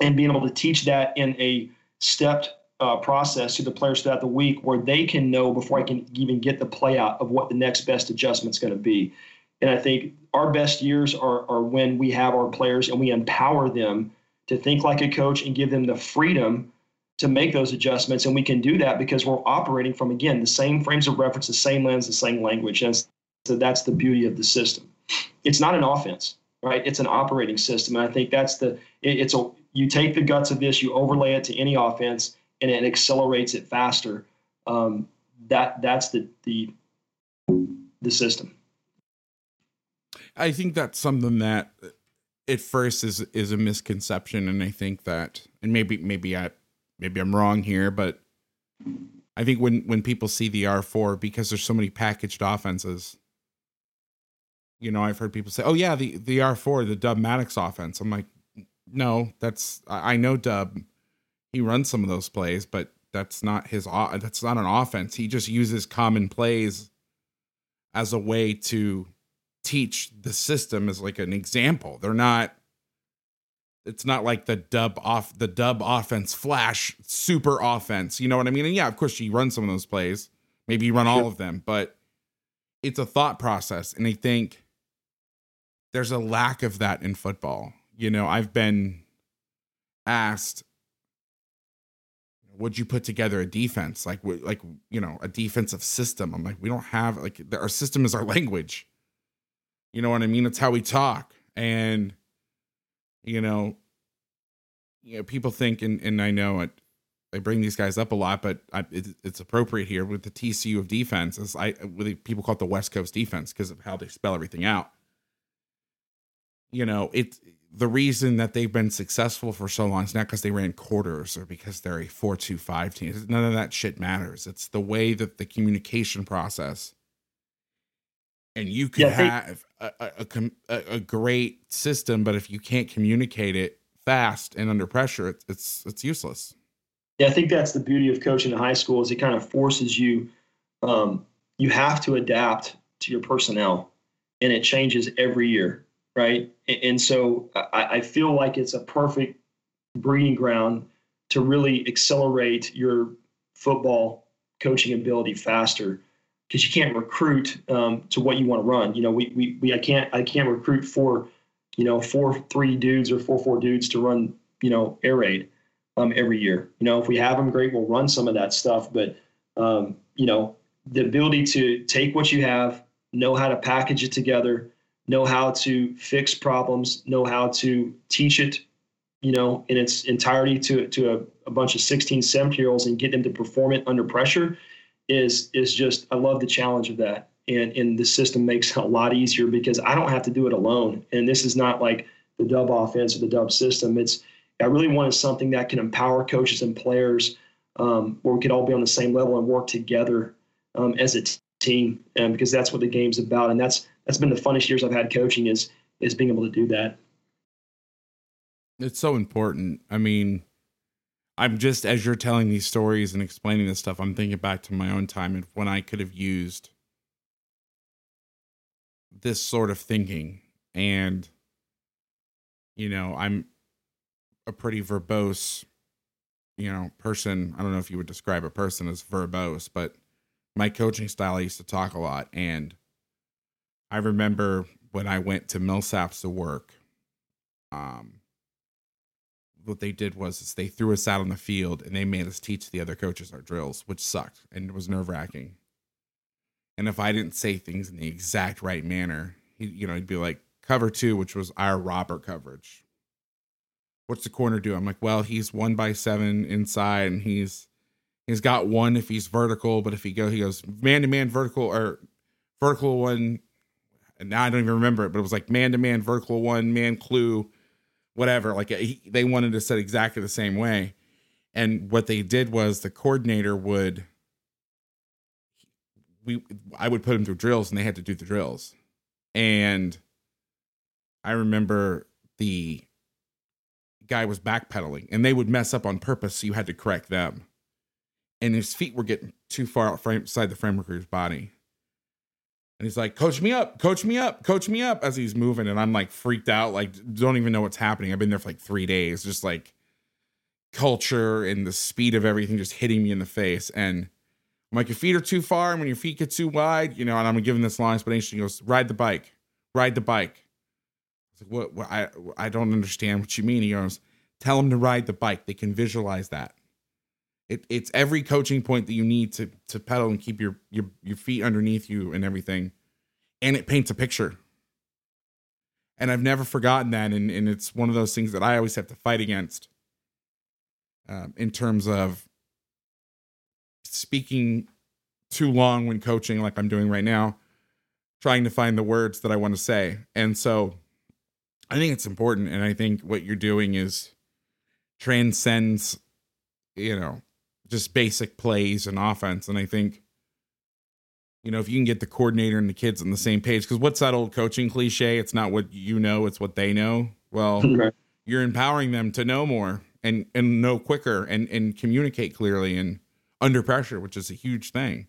and being able to teach that in a stepped uh, process to the players throughout the week where they can know before I can even get the play out of what the next best adjustment is going to be. And I think our best years are, are when we have our players and we empower them to think like a coach and give them the freedom to make those adjustments. And we can do that because we're operating from, again, the same frames of reference, the same lens, the same language. And so that's the beauty of the system. It's not an offense, right? It's an operating system. And I think that's the, it, it's a, you take the guts of this, you overlay it to any offense, and it accelerates it faster. Um, that that's the the the system. I think that's something that at first is is a misconception, and I think that, and maybe maybe I maybe I'm wrong here, but I think when when people see the R four because there's so many packaged offenses, you know, I've heard people say, "Oh yeah, the the R four, the Dub Maddox offense." I'm like, no, that's I know Dub, he runs some of those plays, but that's not his that's not an offense. He just uses common plays as a way to teach the system as like an example. They're not it's not like the dub off the dub offense flash super offense. You know what I mean? And yeah, of course you run some of those plays. Maybe you run all of them, but it's a thought process. And I think there's a lack of that in football. You know, I've been asked would you put together a defense like like you know a defensive system i'm like we don't have like our system is our language you know what i mean it's how we talk and you know you know people think and and i know it i bring these guys up a lot but I, it, it's appropriate here with the tcu of defense as i with people call it the west coast defense because of how they spell everything out you know it's the reason that they've been successful for so long is not because they ran quarters or because they're a 4-2-5 team. None of that shit matters. It's the way that the communication process and you can yeah, they, have a, a, a, a, great system, but if you can't communicate it fast and under pressure, it's, it's it's useless. Yeah, I think that's the beauty of coaching in high school is it kind of forces you. Um, you have to adapt to your personnel, and it changes every year right? And so I, I feel like it's a perfect breeding ground to really accelerate your football coaching ability faster because you can't recruit um, to what you want to run. You know, we, we, we I can't I can't recruit for you know four three dudes or four four dudes to run you know air raid um, every year. You know, if we have them, great, we'll run some of that stuff. But um, you know, the ability to take what you have, know how to package it together, know how to fix problems, know how to teach it, you know, in its entirety to, to a, a bunch of 16, 17 year olds and get them to perform it under pressure is, is just, I love the challenge of that. And, and the system makes it a lot easier because I don't have to do it alone. And this is not like the dub offense or the dub system. It's, I really wanted something that can empower coaches and players um, where we could all be on the same level and work together um, as a t- team, and because that's what the game's about. And that's that's been the funnest years I've had coaching is is being able to do that. It's so important. I mean, I'm just as you're telling these stories and explaining this stuff, I'm thinking back to my own time and when I could have used this sort of thinking. And you know, I'm a pretty verbose, you know, person. I don't know if you would describe a person as verbose, but my coaching style I used to talk a lot and I remember when I went to Millsaps to work, um, what they did was they threw us out on the field and they made us teach the other coaches our drills, which sucked and it was nerve wracking. And if I didn't say things in the exact right manner, he, you know, he'd be like, cover two, which was our robber coverage. What's the corner do? I'm like, well, he's one by seven inside and he's he's got one if he's vertical, but if he go, he goes man to man vertical or vertical one and now I don't even remember it, but it was like man to man, vertical one, man clue, whatever. Like he, they wanted to set exactly the same way. And what they did was the coordinator would, we, I would put him through drills and they had to do the drills. And I remember the guy was backpedaling and they would mess up on purpose. So you had to correct them. And his feet were getting too far outside the framework of his body. And he's like, Coach me up, coach me up, coach me up as he's moving. And I'm like freaked out, like, don't even know what's happening. I've been there for like three days, just like culture and the speed of everything just hitting me in the face. And I'm like, your feet are too far. And when your feet get too wide, you know, and I'm giving this long explanation. He goes, ride the bike, ride the bike. I was like, what? what? I, I don't understand what you mean. He goes, tell them to ride the bike. They can visualize that. It, it's every coaching point that you need to to pedal and keep your your your feet underneath you and everything, and it paints a picture. And I've never forgotten that, and and it's one of those things that I always have to fight against. Um, in terms of speaking too long when coaching, like I'm doing right now, trying to find the words that I want to say. And so I think it's important. And I think what you're doing is transcends, you know, just basic plays and offense. And I think, you know, if you can get the coordinator and the kids on the same page, because what's that old coaching cliche? It's not what you know, it's what they know. Well, right. you're empowering them to know more and and know quicker and and communicate clearly and under pressure, which is a huge thing.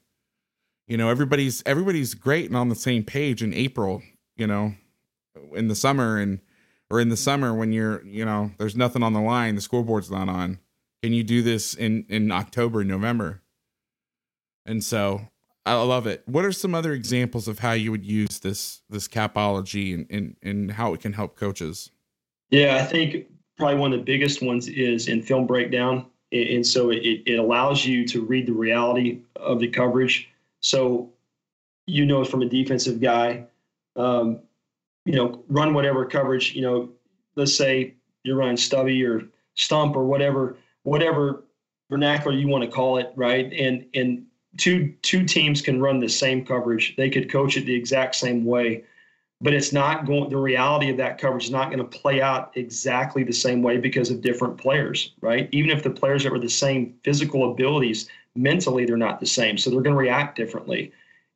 You know, everybody's everybody's great and on the same page in April, you know, in the summer and or in the summer when you're, you know, there's nothing on the line, the scoreboard's not on. Can you do this in in October, November? And so I love it. What are some other examples of how you would use this this capology and and, and how it can help coaches? Yeah, I think probably one of the biggest ones is in film breakdown. And so it, it allows you to read the reality of the coverage. So you know from a defensive guy, um, you know, run whatever coverage, you know, let's say you're running stubby or stump or whatever, whatever vernacular you want to call it, right? And and two two teams can run the same coverage. They could coach it the exact same way but it's not going the reality of that coverage is not going to play out exactly the same way because of different players right even if the players that were the same physical abilities mentally they're not the same so they're going to react differently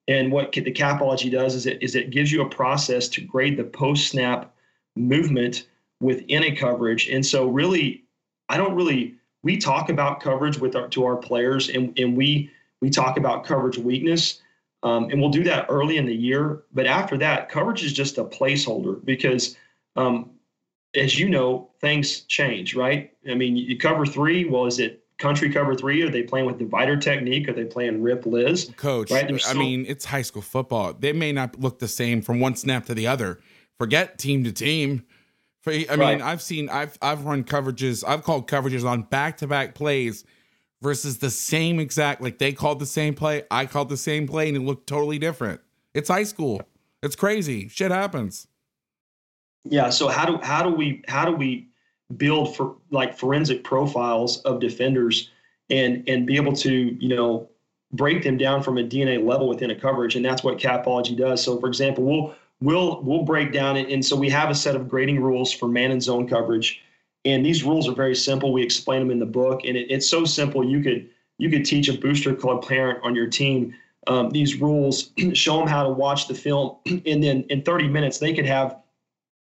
and what the capology does is it is it gives you a process to grade the post snap movement within a coverage and so really i don't really we talk about coverage with our to our players and, and we we talk about coverage weakness um, and we'll do that early in the year. But after that, coverage is just a placeholder because, um, as you know, things change, right? I mean, you cover three. Well, is it country cover three? Are they playing with divider technique? Are they playing rip Liz? Coach, right? I mean, it's high school football. They may not look the same from one snap to the other. Forget team to team. I mean, right. I've seen, I've I've run coverages. I've called coverages on back to back plays versus the same exact like they called the same play, I called the same play, and it looked totally different. It's high school. It's crazy. Shit happens. Yeah. So how do how do we how do we build for like forensic profiles of defenders and and be able to you know break them down from a DNA level within a coverage, and that's what capology does. So, for example, we'll we'll we'll break down it, and so we have a set of grading rules for man and zone coverage and these rules are very simple. We explain them in the book, and it, it's so simple. You could you could teach a booster club parent on your team um, these rules, show them how to watch the film, and then in 30 minutes they could have,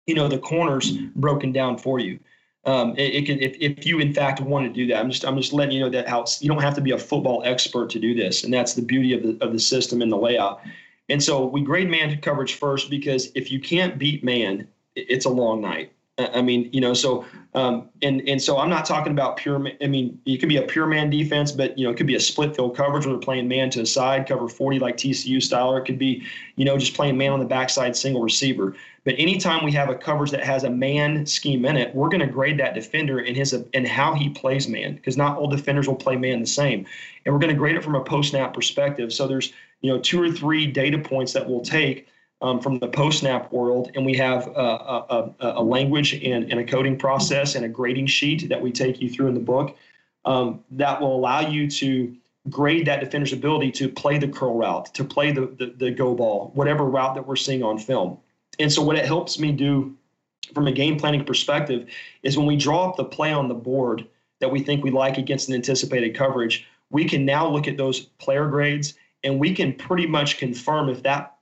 you know, the corners broken down for you. Um, it, it can if, if you in fact want to do that. I'm just I'm just letting you know that how you don't have to be a football expert to do this, and that's the beauty of the of the system and the layout. And so we grade man coverage first because if you can't beat man, it's a long night. I mean, you know, so um, and and so I'm not talking about pure. I mean, it could be a pure man defense, but you know, it could be a split field coverage where they're playing man to a side, cover 40 like TCU style, or it could be, you know, just playing man on the backside, single receiver. But anytime we have a coverage that has a man scheme in it, we're going to grade that defender in his and how he plays man, because not all defenders will play man the same, and we're going to grade it from a post snap perspective. So there's you know two or three data points that we'll take um, from the post snap world, and we have a, a, a language and, and, a coding process and a grading sheet that we take you through in the book um, that will allow you to grade that defender's ability to play the curl route, to play the, the, the go ball, whatever route that we're seeing on film. And so, what it helps me do from a game planning perspective is when we draw up the play on the board that we think we like against an anticipated coverage, we can now look at those player grades and we can pretty much confirm if that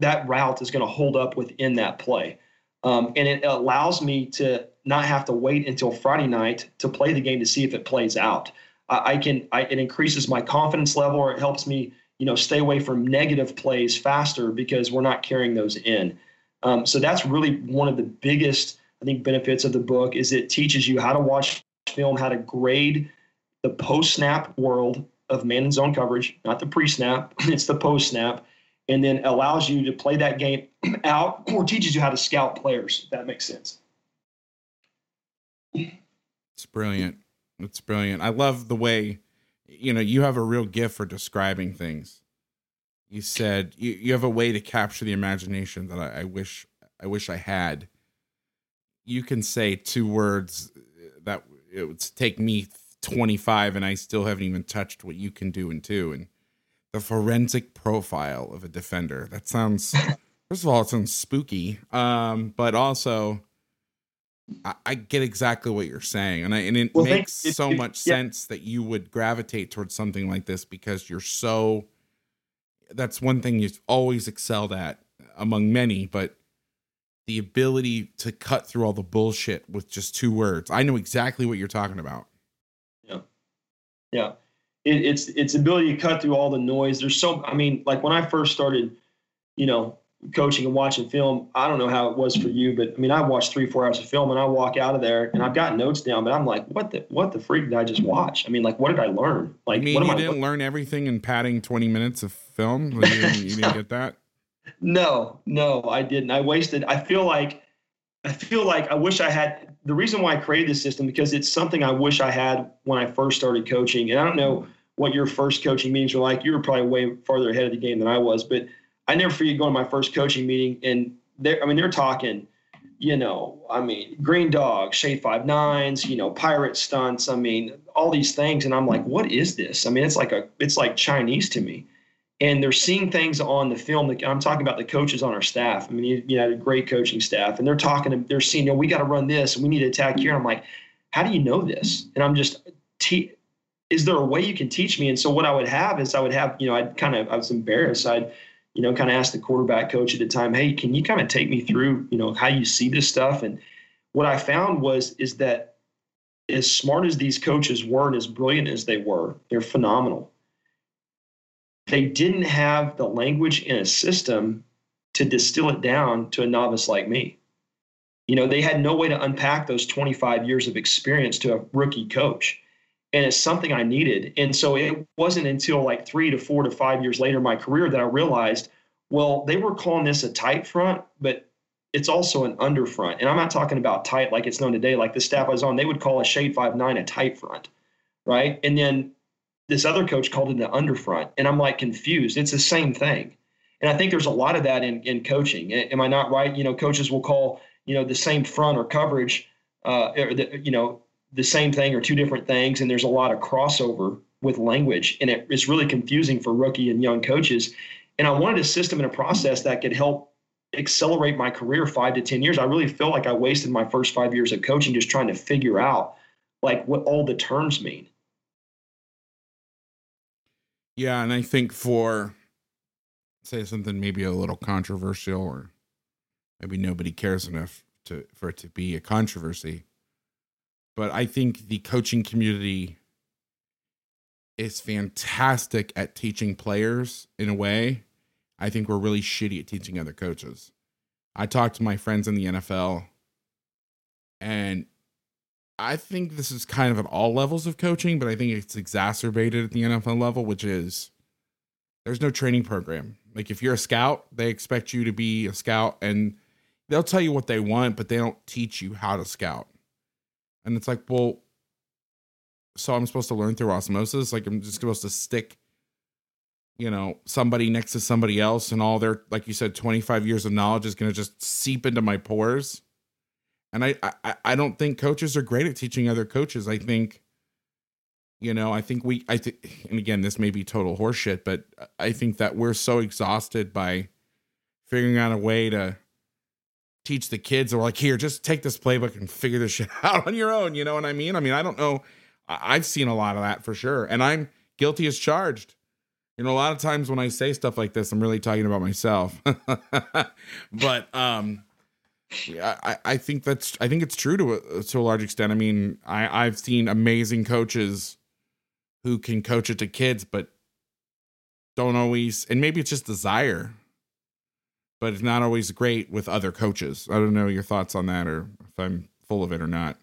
that route is going to hold up within that play. Um, and it allows me to not have to wait until Friday night to play the game to see if it plays out. I, I can, I, it increases my confidence level, or it helps me, you know, stay away from negative plays faster because we're not carrying those in. Um, so that's really one of the biggest, I think, benefits of the book is it teaches you how to watch film, how to grade the post snap world of man and zone coverage, not the pre snap. It's the post snap and then allows you to play that game out or teaches you how to scout players, if that makes sense. It's brilliant. It's brilliant. I love the way, you know, you have a real gift for describing things. You said you, you have a way to capture the imagination that I, I wish I wish I had. You can say two words that it would take me 25 and I still haven't even touched what you can do in two. And the forensic profile of a defender. That sounds first of all, it sounds spooky. Um, but also I, I get exactly what you're saying. And I and it Well, makes so if- much yeah. sense that you would gravitate towards something like this because you're so that's one thing you've always excelled at among many, but the ability to cut through all the bullshit with just two words. I know exactly what you're talking about. Yeah. Yeah, it, it's its ability to cut through all the noise. There's so I mean, like when I first started, you know, coaching and watching film. I don't know how it was for you, but I mean, I watched three, four hours of film, and I walk out of there and I've got notes down, but I'm like, what the what the freak did I just watch? I mean, like, what did I learn? Like, I mean, you I? didn't learn everything in padding 20 minutes of film. You didn't, you didn't get that. No, no, I didn't. I wasted. I feel like, I feel like I wish I had. The reason why I created this system because it's something I wish I had when I first started coaching. And I don't know what your first coaching meetings were like. You were probably way farther ahead of the game than I was. But I never forget going to my first coaching meeting, and they're—I mean, they're talking, you know, I mean, green dog, shade five nines, you know, pirate stunts. I mean, all these things, and I'm like, what is this? I mean, it's like a, it's like Chinese to me and they're seeing things on the film. That, I'm talking about the coaches on our staff. I mean, you, you know, a great coaching staff, and they're talking. They're seeing, you know, we got to run this, and we need to attack here. And I'm like, how do you know this? And I'm just, is there a way you can teach me? And so what I would have is I would have, you know, I'd kind of, I was embarrassed. I'd, you know, kind of ask the quarterback coach at the time, hey, can you kind of take me through, you know, how you see this stuff? And what I found was is that as smart as these coaches were and as brilliant as they were, they're phenomenal they didn't have the language in a system to distill it down to a novice like me. You know, they had no way to unpack those 25 years of experience to a rookie coach. And it's something I needed. And so it wasn't until like three to four to five years later in my career that I realized, well, they were calling this a tight front, but it's also an under front. And I'm not talking about tight like it's known today. Like the staff I was on, they would call a shade five nine a tight front. Right. And then this other coach called it an underfront and i'm like confused it's the same thing and i think there's a lot of that in, in coaching am i not right you know coaches will call you know the same front or coverage uh, or the, you know the same thing or two different things and there's a lot of crossover with language and it, it's really confusing for rookie and young coaches and i wanted a system and a process that could help accelerate my career five to ten years i really feel like i wasted my first five years of coaching just trying to figure out like what all the terms mean Yeah, and I think for say something maybe a little controversial or maybe nobody cares enough to for it to be a controversy. But I think the coaching community is fantastic at teaching players in a way. I think we're really shitty at teaching other coaches. I talk to my friends in the NFL and I think this is kind of at all levels of coaching, but I think it's exacerbated at the NFL level, which is there's no training program. Like if you're a scout, they expect you to be a scout and they'll tell you what they want, but they don't teach you how to scout. And it's like, well, so I'm supposed to learn through osmosis? Like I'm just supposed to stick, you know, somebody next to somebody else and all their, like you said, 25 years of knowledge is going to just seep into my pores. And I, I I don't think coaches are great at teaching other coaches. I think, you know, I think we I think and again, this may be total horseshit, but I think that we're so exhausted by figuring out a way to teach the kids or like, here, just take this playbook and figure this shit out on your own. You know what I mean? I mean, I don't know. I've seen a lot of that for sure. And I'm guilty as charged. You know, a lot of times when I say stuff like this, I'm really talking about myself. but um I, I think that's I think it's true to a, to a large extent. I mean, I I've seen amazing coaches who can coach it to kids, but don't always. And maybe it's just desire, but it's not always great with other coaches. I don't know your thoughts on that, or if I'm full of it or not.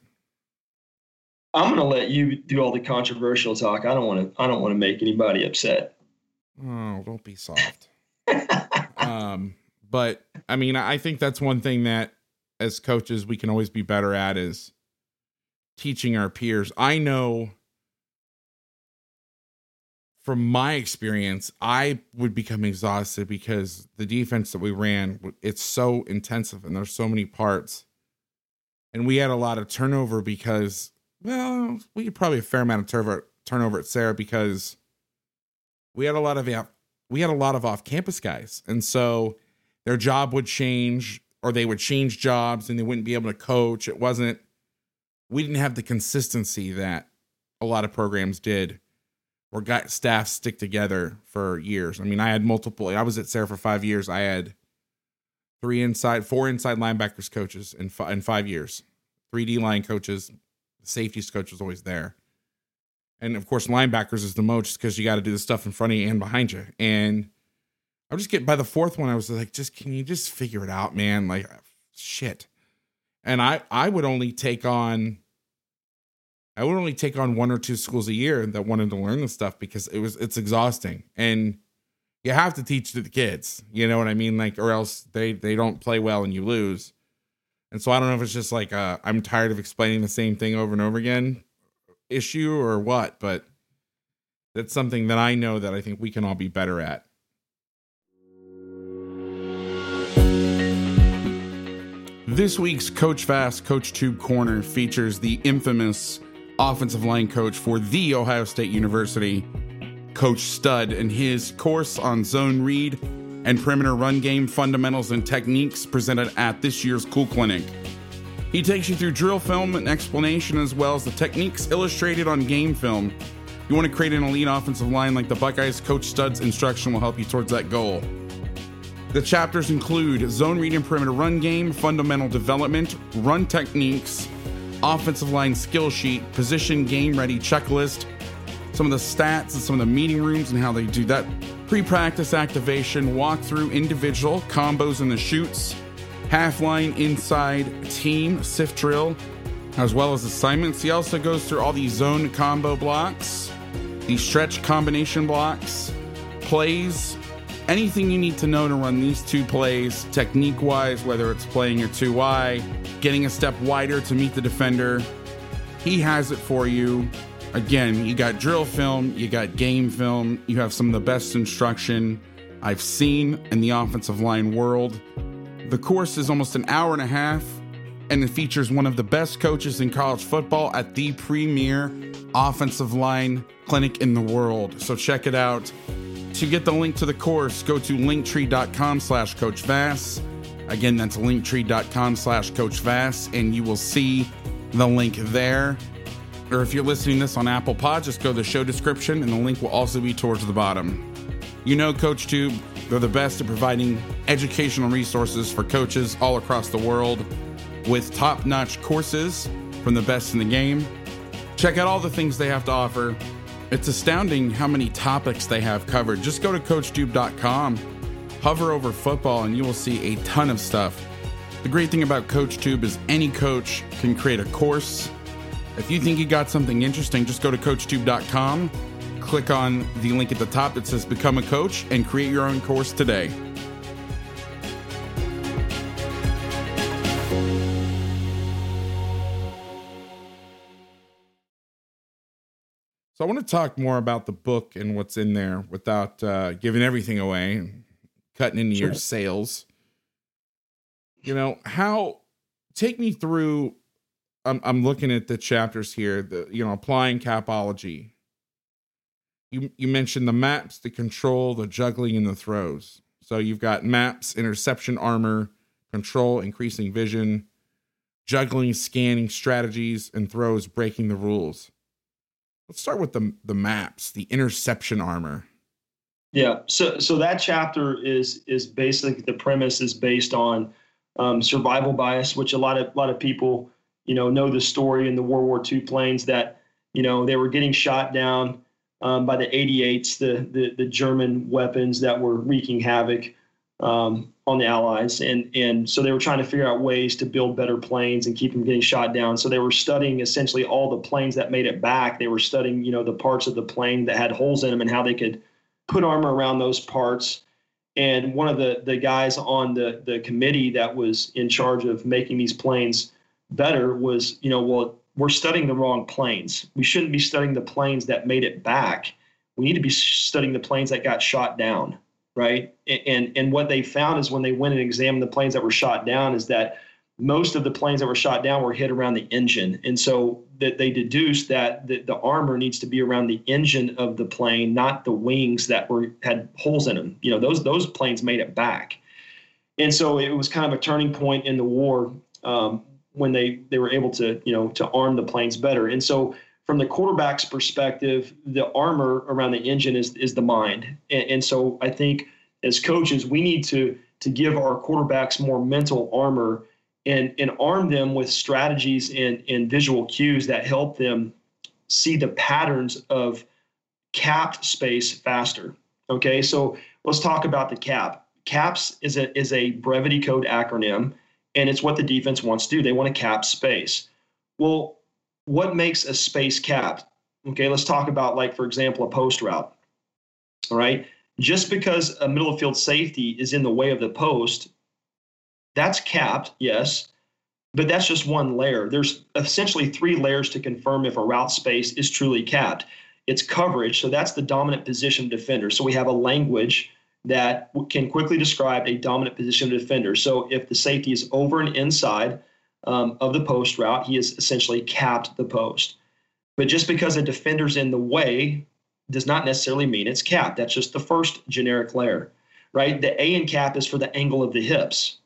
I'm going to let you do all the controversial talk. I don't want to. I don't want to make anybody upset. Oh, don't be soft. um, but I mean, I think that's one thing that as coaches we can always be better at is teaching our peers. I know from my experience, I would become exhausted because the defense that we ran, it's so intensive and there's so many parts. And we had a lot of turnover because, well, we had probably a fair amount of turnover, turnover at Sarah because we had a lot of we had a lot of off campus guys. And so their job would change or they would change jobs and they wouldn't be able to coach. It wasn't, we didn't have the consistency that a lot of programs did or got staff stick together for years. I mean, I had multiple, I was at Sarah for five years. I had three inside, four inside linebackers coaches in, fi- in five years, three D line coaches, safeties coach was always there. And of course, linebackers is the most because you got to do the stuff in front of you and behind you. And I was just getting by the fourth one, I was like, just can you just figure it out, man? Like, shit. And I I would only take on I would only take on one or two schools a year that wanted to learn the stuff because it was it's exhausting and you have to teach to the kids. You know what I mean? Like, or else they they don't play well and you lose. And so I don't know if it's just like uh, I'm tired of explaining the same thing over and over again issue or what, but that's something that I know that I think we can all be better at. This week's Coach Vass Coach Tube Corner features the infamous offensive line coach for The Ohio State University, Coach Stud, and his course on zone read and perimeter run game fundamentals and techniques presented at this year's Cool Clinic. He takes you through drill film and explanation as well as the techniques illustrated on game film. You want to create an elite offensive line like the Buckeyes, Coach Stud's instruction will help you towards that goal. The chapters include zone read and perimeter run game, fundamental development, run techniques, offensive line skill sheet, position game ready checklist, some of the stats and some of the meeting rooms and how they do that, pre practice activation, walkthrough, individual combos in the shoots, half line inside team sift drill, as well as assignments. He also goes through all these zone combo blocks, these stretch combination blocks, plays, anything you need to know to run these two plays, technique wise, whether it's playing your 2Y, getting a step wider to meet the defender. He has it for you. Again, you got drill film, you got game film, you have some of the best instruction I've seen in the offensive line world. The course is almost an hour and a half, and it features one of the best coaches in college football at the premier offensive line clinic in the world. So check it out. To get the link to the course, go to linktree.com slash Coach Vass. Again, that's linktree.com slash Coach Vass, and you will see the link there. Or if you're listening this on Apple Pod, just go to the show description, and the link will also be towards the bottom. You know Coach Tube, they're the best at providing educational resources for coaches all across the world with top notch courses from the best in the game. Check out all the things they have to offer. It's astounding how many topics they have covered. Just go to CoachTube.com, hover over football, and you will see a ton of stuff. The great thing about CoachTube is any coach can create a course. If you think you got something interesting, just go to CoachTube.com, click on the link at the top that says Become a Coach, and create your own course today. So I want to talk more about the book and what's in there without uh, giving everything away and cutting into sure. your sales. You know how? Take me through. I'm I'm looking at the chapters here. The you know applying capology. You you mentioned the maps, the control, the juggling, and the throws. So you've got maps, interception armor, control, increasing vision, juggling, scanning strategies, and throws, breaking the rules. Let's start with the the maps, the interception armor. Yeah, so so that chapter is is basically the premise is based on um, survival bias, which a lot of a lot of people you know know the story in the World War II planes that you know they were getting shot down um, by the 88s, the, the the German weapons that were wreaking havoc um, on the Allies, and and so they were trying to figure out ways to build better planes and keep them getting shot down. So they were studying essentially all the planes that made it back. They were studying you know the parts of the plane that had holes in them and how they could put armor around those parts. And one of the the guys on the the committee that was in charge of making these planes better was you know well we're studying the wrong planes. We shouldn't be studying the planes that made it back. We need to be studying the planes that got shot down right? And and what they found is when they went and examined the planes that were shot down is that most of the planes that were shot down were hit around the engine. And so that they deduced that the, the armor needs to be around the engine of the plane, not the wings that were had holes in them. You know, those those planes made it back. And so it was kind of a turning point in the war um, when they they were able to you know to arm the planes better. And so from the quarterback's perspective, the armor around the engine is is the mind. And, and so I think as coaches, we need to to give our quarterbacks more mental armor and and arm them with strategies and, and visual cues that help them see the patterns of capped space faster. Okay, so let's talk about the cap. CAPS is a is a brevity code acronym, and it's what the defense wants to do. They want to cap space. Well, what makes a space capped? Okay, let's talk about like for example a post route. All right, just because a middle of field safety is in the way of the post that's capped, yes, but that's just one layer. There's essentially three layers to confirm if a route space is truly capped. It's coverage, so that's the dominant position defender. So we have a language that can quickly describe a dominant position defender. So if the safety is over and inside um, of the post route, he has essentially capped the post. But just because a defender's in the way does not necessarily mean it's capped. That's just the first generic layer, right? The A in cap is for the angle of the hips.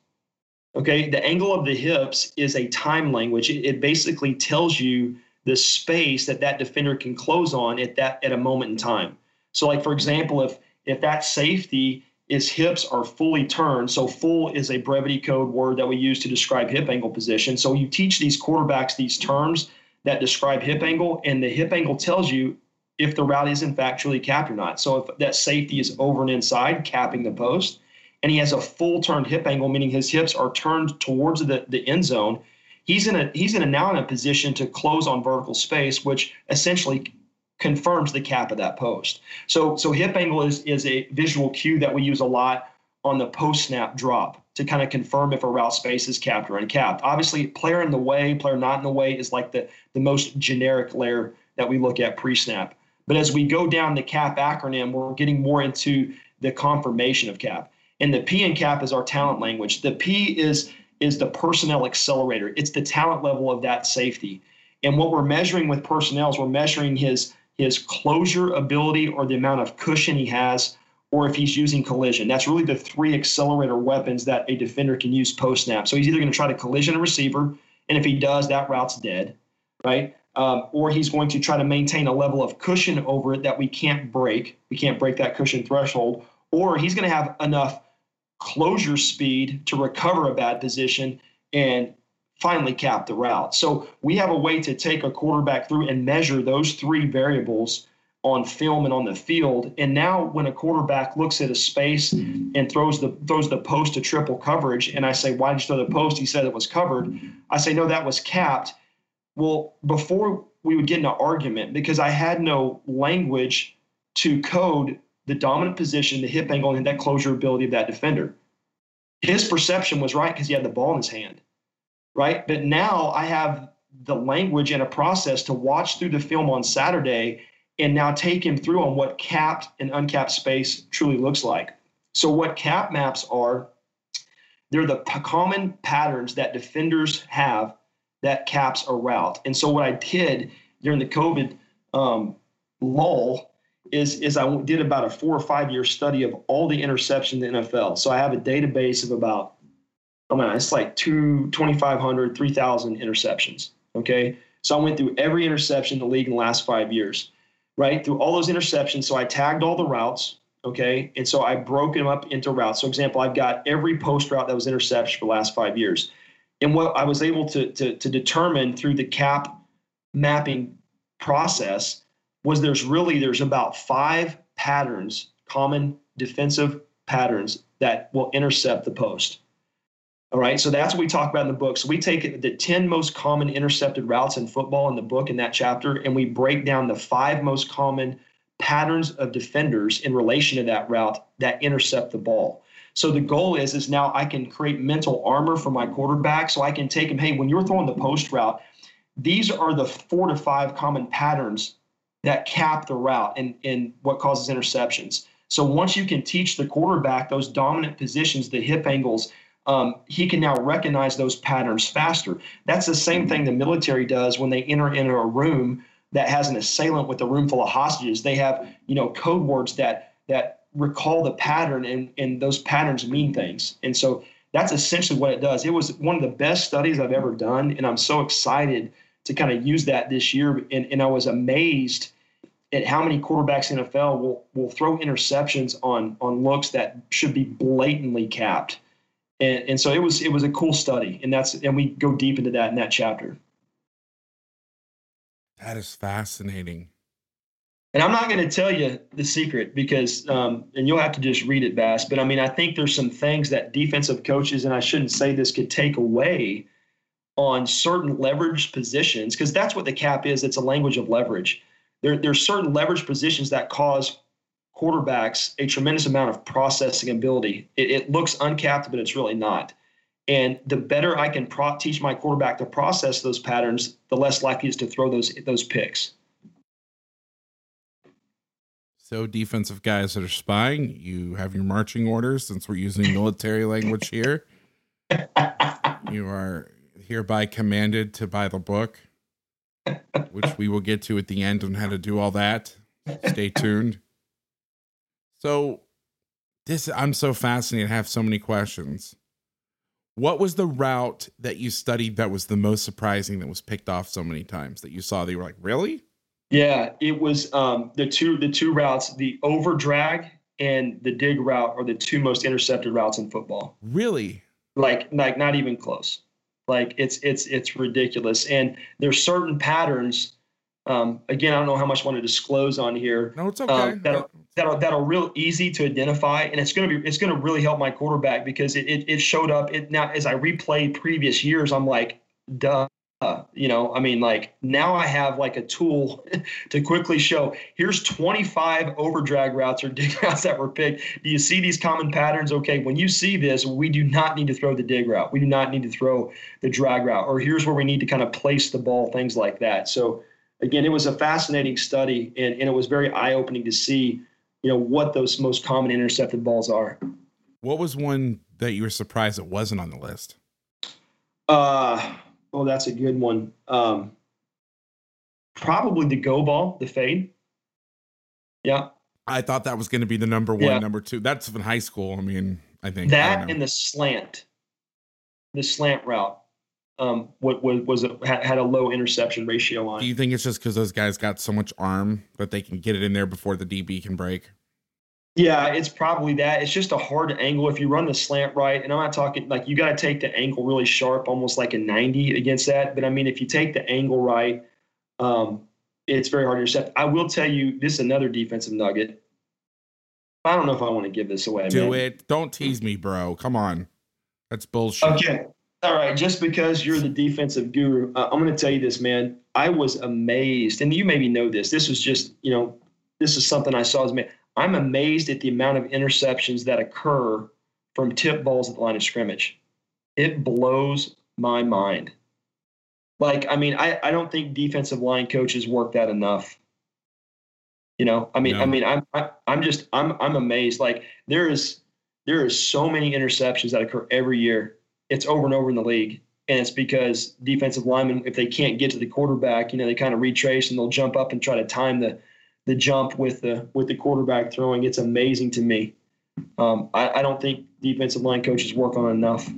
Okay, the angle of the hips is a time language. It, it, basically tells you the space that that defender can close on at that at a moment in time. So, like for example, if if that safety is hips are fully turned, so full is a brevity code word that we use to describe hip angle position. So you teach these quarterbacks these terms that describe hip angle, and the hip angle tells you if the route is in fact truly capped or not. So if that safety is over and inside, capping the post and he has a full turned hip angle, meaning his hips are turned towards the, the end zone, he's in a he's in a now in a position to close on vertical space, which essentially confirms the cap of that post. So so hip angle is is a visual cue that we use a lot on the post snap drop to kind of confirm if a route space is capped or uncapped. Obviously, player in the way, player not in the way is like the, the most generic layer that we look at pre-snap. But as we go down the cap acronym, we're getting more into the confirmation of cap. And the P in CAP is our talent language. The P is is the personnel accelerator. It's the talent level of that safety. And what we're measuring with personnel is we're measuring his his closure ability or the amount of cushion he has, or if he's using collision. That's really the three accelerator weapons that a defender can use post snap. So he's either going to try to collision a receiver, and if he does, that route's dead, right? Um, or he's going to try to maintain a level of cushion over it that we can't break. We can't break that cushion threshold. Or he's going to have enough closure speed to recover a bad position and finally cap the route. So we have a way to take a quarterback through and measure those three variables on film and on the field. And now when a quarterback looks at a space and throws the throws the post to triple coverage, and I say, Why did you throw the post? He said it was covered. I say, No, that was capped. Well, before we would get into argument, because I had no language to code the dominant position, the hip angle, and that closure ability of that defender. His perception was right because he had the ball in his hand, right? But now I have the language and a process to watch through the film on Saturday and now take him through on what capped and uncapped space truly looks like. So, what cap maps are, they're the p- common patterns that defenders have that caps a route. And so, what I did during the COVID um, lull is is I did about a four or five year study of all the interceptions in the NFL. So I have a database of about, Oh, I mean, it's like two, 2,500, 3,000 interceptions. Okay. So I went through every interception in the league in the last five years, right? Through all those interceptions. So I tagged all the routes. Okay. And so I broke them up into routes. So, example, I've got every post route that was interception for the last five years. And what I was able to, to, to determine through the cap mapping process was there's really there's about five patterns, common defensive patterns that will intercept the post. All right, so that's what we talk about in the book. So we take the 10 most common intercepted routes in football in the book in that chapter, and we break down the five most common patterns of defenders in relation to that route that intercept the ball. So the goal is is now I can create mental armor for my quarterback, so I can take him. Hey, when you're throwing the post route, these are the four to five common patterns that cap the route and, and what causes interceptions. So once you can teach the quarterback those dominant positions, the hip angles, um, he can now recognize those patterns faster. That's the same thing the military does when they enter into a room that has an assailant with a room full of hostages. They have, you know, code words that that recall the pattern, and and those patterns mean things. And so that's essentially what it does. It was one of the best studies I've ever done, and I'm so excited to kind of use that this year. And, and I was amazed at how many quarterbacks in NFL will will throw interceptions on on looks that should be blatantly capped. And, and so it was it was a cool study, and that's and we go deep into that in that chapter. That is fascinating. And I'm not going to tell you the secret because, um, and you'll have to just read it, Vass. But I mean, I think there's some things that defensive coaches, and I shouldn't say this, could take away on certain leverage positions because that's what the cap is. It's a language of leverage. There, there's certain leverage positions that cause quarterbacks a tremendous amount of processing ability. It, it looks uncapped, but it's really not. And the better I can pro- teach my quarterback to process those patterns, the less likely he is to throw those those picks. So, defensive guys that are spying, you have your marching orders since we're using military language here. You are hereby commanded to buy the book, which we will get to at the end on how to do all that. Stay tuned. So, this I'm so fascinated. I have so many questions. What was the route that you studied that was the most surprising that was picked off so many times that you saw? They were like, really? Yeah, it was um, the two the two routes, the over drag and the dig route, are the two most intercepted routes in football. Really? Like like not even close. Like it's it's it's ridiculous. And there's certain patterns. Um, again, I don't know how much I want to disclose on here. No, it's okay. Um, that, are, that are that are real easy to identify, and it's to be it's to really help my quarterback because it, it it showed up. It now as I replay previous years, I'm like, duh. Uh, you know, I mean, like now I have like a tool to quickly show here's 25 over drag routes or dig routes that were picked. Do you see these common patterns? Okay, when you see this, we do not need to throw the dig route. We do not need to throw the drag route, or here's where we need to kind of place the ball, things like that. So, again, it was a fascinating study, and, and it was very eye opening to see, you know, what those most common intercepted balls are. What was one that you were surprised it wasn't on the list? Uh, Oh, that's a good one. Um, probably the go ball, the fade. Yeah. I thought that was going to be the number one, yeah. number two. That's in high school. I mean, I think that I and the slant, the slant route, um, what was was a, had a low interception ratio on. Do you think it's just because those guys got so much arm that they can get it in there before the DB can break? Yeah, it's probably that. It's just a hard angle. If you run the slant right, and I'm not talking like you got to take the angle really sharp, almost like a 90 against that. But I mean, if you take the angle right, um, it's very hard to intercept. I will tell you, this is another defensive nugget. I don't know if I want to give this away. Do man. it. Don't tease me, bro. Come on. That's bullshit. Okay. All right. Just because you're the defensive guru, uh, I'm going to tell you this, man. I was amazed, and you maybe know this. This was just, you know, this is something I saw as man. I'm amazed at the amount of interceptions that occur from tip balls at the line of scrimmage. It blows my mind. Like, I mean, I, I don't think defensive line coaches work that enough. You know, I mean, no. I mean, I'm I, am i am just I'm I'm amazed. Like there is there is so many interceptions that occur every year. It's over and over in the league. And it's because defensive linemen, if they can't get to the quarterback, you know, they kind of retrace and they'll jump up and try to time the the jump with the with the quarterback throwing. It's amazing to me. Um, I, I, don't think defensive line coaches work on enough.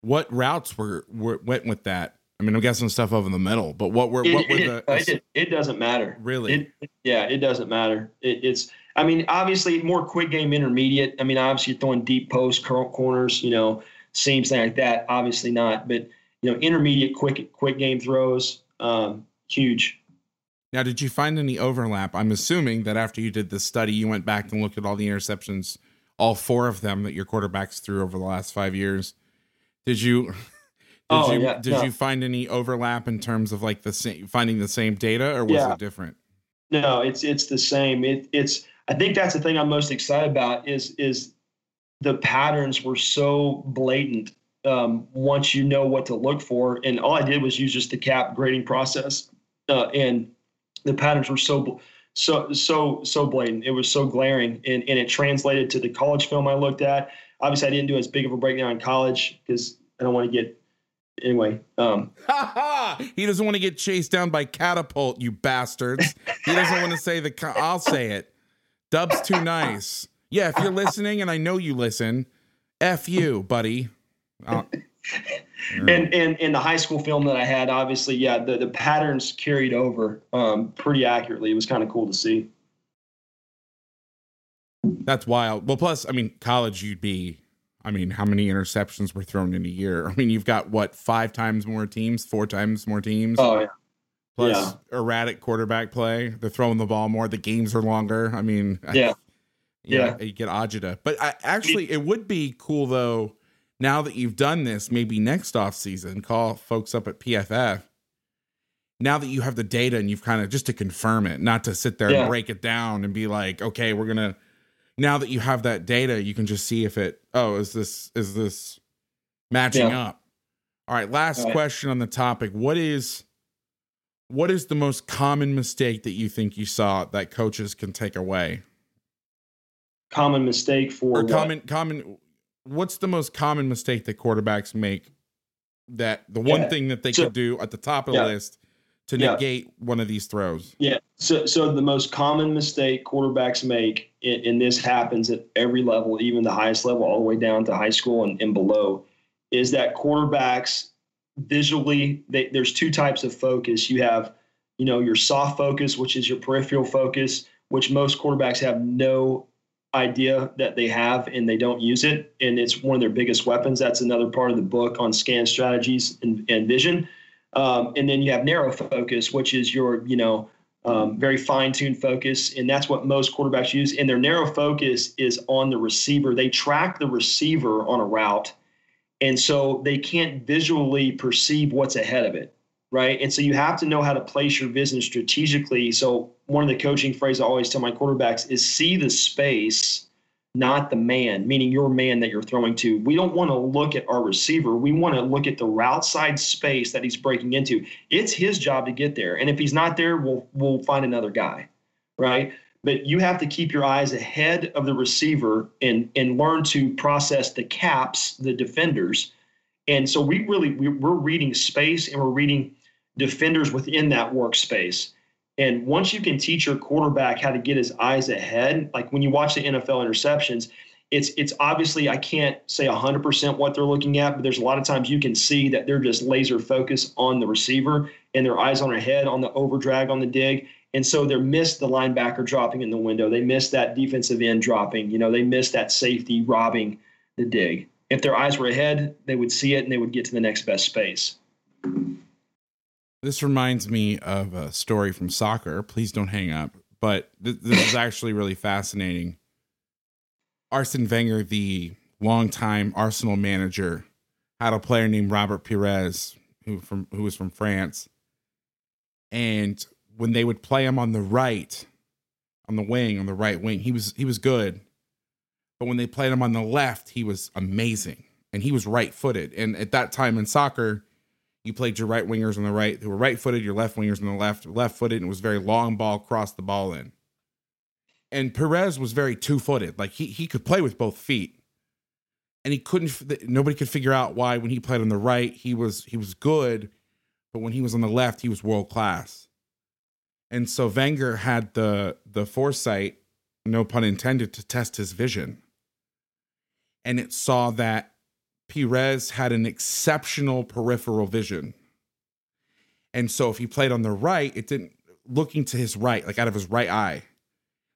What routes were, were went with that? I mean, I'm guessing stuff over the middle, but what were it, what were it, the? It, it, doesn't matter. Really? yeah, it doesn't matter. it's. I mean, obviously, more quick game intermediate. I mean, obviously, throwing deep post corners, you know, seams, thing like that. Obviously not, but you know, intermediate quick quick game throws, um, huge. Now, did you find any overlap? I'm assuming that after you did this study, you went back and looked at all the interceptions, all four of them that your quarterbacks threw over the last five years. Did you? Did oh, you yeah, did you find any overlap in terms of like the same finding the same data or was yeah. it different? No, it's it's the same. It, it's I think that's the thing I'm most excited about is is the patterns were so blatant um, once you know what to look for. And all I did was use just the cap grading process, uh, and the patterns were so so so so blatant. It was so glaring, and, and it translated to the college film I looked at. obviously I didn't do as big of a breakdown in college because I don't want to get anyway. Um, he doesn't want to get chased down by catapult, you bastards. He doesn't want to say the. Co- I'll say it. Dub's too nice. Yeah, if you're listening, and I know you listen, f you, buddy. Uh, and and in the high school film that I had, obviously, yeah, the, the patterns carried over um, pretty accurately. It was kind of cool to see. That's wild. Well, plus, I mean, college, you'd be. I mean, how many interceptions were thrown in a year? I mean, you've got what five times more teams, four times more teams. Oh yeah. Plus Yeah. erratic quarterback play. They're throwing the ball more. The games are longer. I mean, Yeah. yeah, Yeah. you get agita. But I, actually, it would be cool though. Now that you've done this, maybe next off season, call folks up at PFF. Now that you have the data and you've kind of just to confirm it, not to sit there Yeah. and break it down and be like, okay, we're gonna. Now that you have that data, you can just see if it. Oh, is this is this matching Yeah. up? All right. Last All right. question on the topic: What is what is the most common mistake that you think you saw that coaches can take away? Common mistake for or what? common common what's the most common mistake that quarterbacks make that the one Yeah. thing that they So- could do at the top of Yeah. the list to Yeah. negate one of these throws Yeah. So, so the most common mistake quarterbacks make, and, and this happens at every level, even the highest level, all the way down to high school and, and below, is that quarterbacks visually, they, there's two types of focus. You have, you know, your soft focus, which is your peripheral focus, which most quarterbacks have no idea that they have and they don't use it. And it's one of their biggest weapons. That's another part of the book on scan strategies and, and vision. Um, and then you have narrow focus, which is your, you know, um, very fine-tuned focus, and that's what most quarterbacks use. And their narrow focus is on the receiver. They track the receiver on a route, and so they can't visually perceive what's ahead of it, right? And so you have to know how to place your vision strategically. So one of the coaching phrases I always tell my quarterbacks is see the space not the man, meaning your man that you're throwing to. We don't want to look at our receiver. We want to look at the route side space that he's breaking into. It's his job to get there. And if he's not there, we'll we'll find another guy. Right? But you have to keep your eyes ahead of the receiver and and learn to process the caps, the defenders. And so we really we, we're reading space and we're reading defenders within that workspace. And once you can teach your quarterback how to get his eyes ahead, like when you watch the NFL interceptions, it's it's obviously I can't say 100% what they're looking at, but there's a lot of times you can see that they're just laser focused on the receiver and their eyes on their head on the overdrag on the dig. And so they miss the linebacker dropping in the window. They miss that defensive end dropping. You know, they miss that safety robbing the dig. If their eyes were ahead, they would see it and they would get to the next best space. This reminds me of a story from soccer. Please don't hang up but th- this is actually really fascinating. Arsene wenger the longtime arsenal manager had a player named robert pires who from who was from france. And when they would play him on the right on the wing on the right wing he was he was good. But when they played him on the left he was amazing and he was right footed and at that time in soccer you played your right wingers on the right who were right footed, your left wingers on the left, left footed, and it was very long ball, cross the ball in. And Pires was very two footed, like he he could play with both feet, and he couldn't. Nobody could figure out why when he played on the right he was he was good, but when he was on the left he was world class. And so Wenger had the the foresight, no pun intended, to test his vision, and it saw that Pires had an exceptional peripheral vision. And so if he played on the right, it didn't looking to his right, like out of his right eye.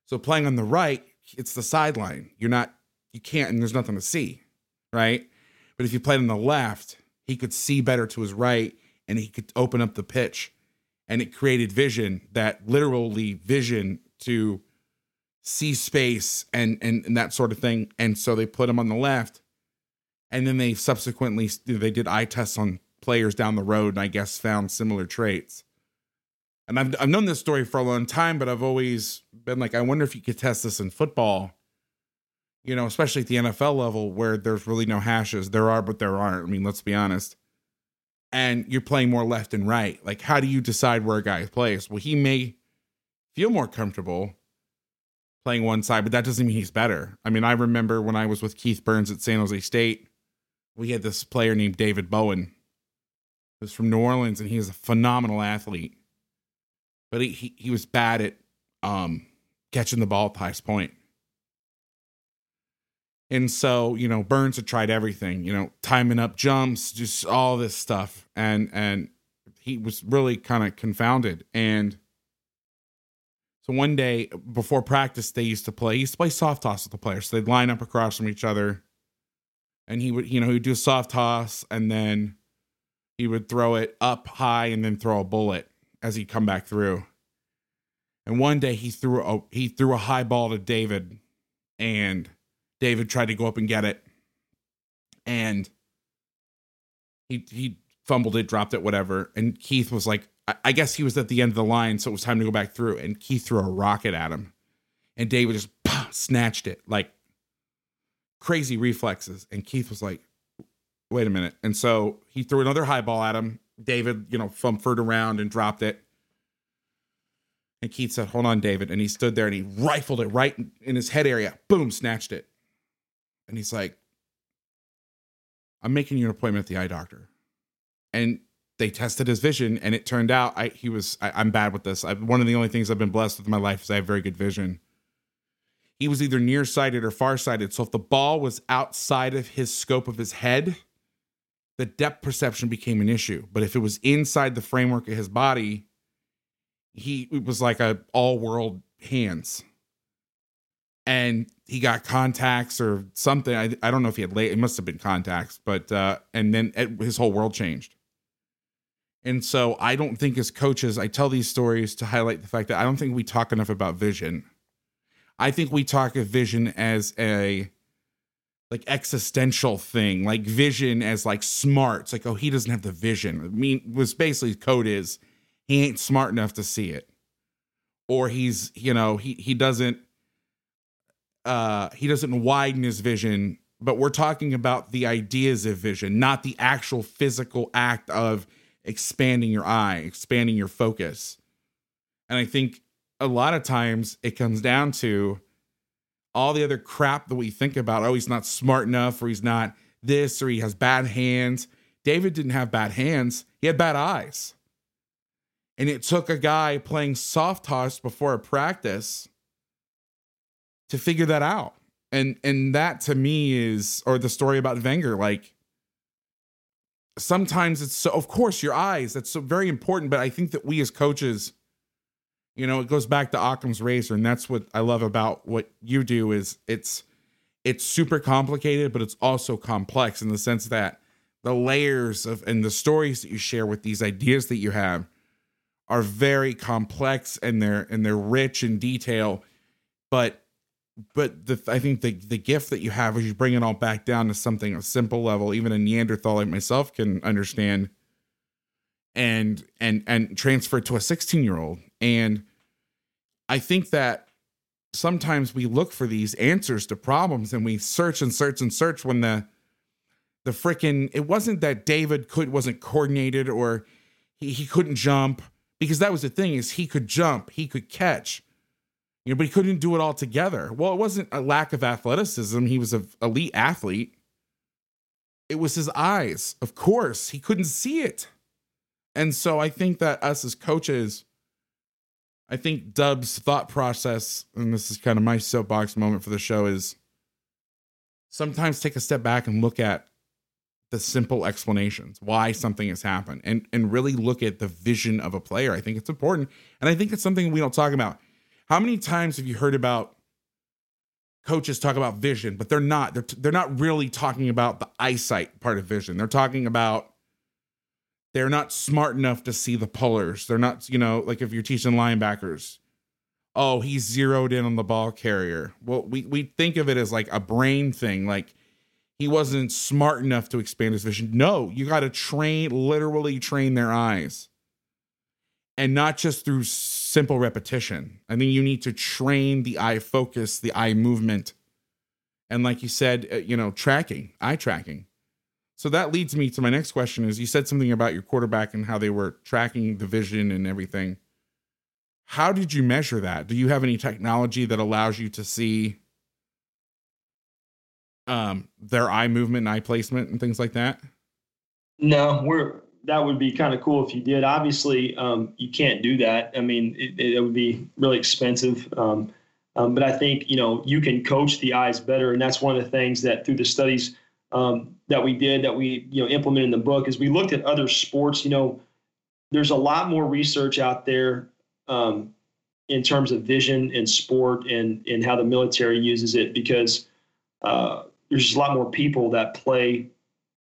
So playing on the right, it's the sideline. You're not, you can't, and there's nothing to see, right? But if you played on the left, he could see better to his right and he could open up the pitch. And it created vision that literally vision to see space and, and, and that sort of thing. And so they put him on the left and then they subsequently they did eye tests on players down the road and i guess found similar traits. And I've, I've known this story for a long time but i've always been like i wonder if you could test this in football you know especially at the nfl level where there's really no hashes. There are but there aren't i mean let's be honest. And you're playing more left and right. Like how do you decide where a guy plays? Well he may feel more comfortable playing one side, but that doesn't mean he's better. I mean, I remember when I was with Keith Burns at San Jose State, we had this player named David Bowen. Was from New Orleans and he was a phenomenal athlete. But he, he, he was bad at um, catching the ball at the highest point. And so, you know, Burns had tried everything, you know, timing up jumps, just all this stuff. And and he was really kind of confounded. And so one day before practice, they used to play, he used to play soft toss with the players. So they'd line up across from each other. And he would, you know, he would do a soft toss and then he would throw it up high and then throw a bullet as he'd come back through. And one day he threw a he threw a high ball to David and David tried to go up and get it. And he he fumbled it, dropped it, whatever. And Keith was like, I guess he was at the end of the line, so it was time to go back through. And Keith threw a rocket at him, and David just snatched it like crazy reflexes. And Keith was like, "Wait a minute!" And so he threw another high ball at him. David, you know, fumfered around and dropped it. And Keith said, "Hold on, David." And he stood there and he rifled it right in his head area. Boom, snatched it. And he's like, "I'm making you an appointment at the eye doctor." And they tested his vision and it turned out I, he was I, am bad with this I, one of the only things i've been blessed with in my life is i have very good vision he was either nearsighted or farsighted. So if the ball was outside of his scope of his head the depth perception became an issue. But if it was inside the framework of his body he was like a all world hands. And he got contacts or something. I, I don't know if he had late it must have been contacts but uh and then his whole world changed. And so I don't think as coaches, I tell these stories to highlight the fact that I don't think we talk enough about vision. I think we talk of vision as a like existential thing, like vision as like smart. It's like, oh, he doesn't have the vision. I mean, was basically code is he ain't smart enough to see it. Or he's, you know, he he doesn't uh he doesn't widen his vision, but we're talking about the ideas of vision, not the actual physical act of expanding your eye, expanding your focus. And I think a lot of times it comes down to all the other crap that we think about. Oh, he's not smart enough, or he's not this, or he has bad hands. David didn't have bad hands, he had bad eyes. And it took a guy playing soft toss before a practice to figure that out. And and that to me is or the story about Wenger like sometimes it's so of course your eyes that's so very important but i think that we as coaches you know it goes back to occam's razor and that's what i love about what you do is it's it's super complicated but it's also complex in the sense that the layers of and the stories that you share with these ideas that you have are very complex and they're and they're rich in detail but but the, I think the the gift that you have is you bring it all back down to something a simple level, even a Neanderthal like myself can understand, and and and transfer to a 16 year old. And I think that sometimes we look for these answers to problems and we search and search and search when the the freaking it wasn't that David could wasn't coordinated or he, he couldn't jump because that was the thing is he could jump, he could catch you know, but he couldn't do it all together. Well, it wasn't a lack of athleticism. He was an elite athlete. It was his eyes. Of course, he couldn't see it. And so I think that us as coaches, I think Dub's thought process, and this is kind of my soapbox moment for the show, is sometimes take a step back and look at the simple explanations why something has happened and and really look at the vision of a player. I think it's important. And I think it's something we don't talk about how many times have you heard about coaches talk about vision, but they're not. They're they're not really talking about the eyesight part of vision. They're talking about they're not smart enough to see the pullers. They're not, you know, like if you're teaching linebackers, oh, he's zeroed in on the ball carrier. Well, we we think of it as like a brain thing, like he wasn't smart enough to expand his vision. No, you got to train, literally train their eyes and not just through simple repetition. I think you need to train the eye focus, the eye movement, and like you said, uh, you know, tracking, eye tracking. So that leads me to my next question: Is you said something about your quarterback and how they were tracking the vision and everything. how did you measure that? Do you have any technology that allows you to see um, their eye movement and eye placement and things like that? No, we're that would be kind of cool if you did. Obviously, um, you can't do that. I mean, it, it would be really expensive. Um, um, but I think you know you can coach the eyes better, and that's one of the things that through the studies um, that we did that we you know implemented in the book is we looked at other sports. You know, there's a lot more research out there um, in terms of vision and sport and and how the military uses it because uh, there's just a lot more people that play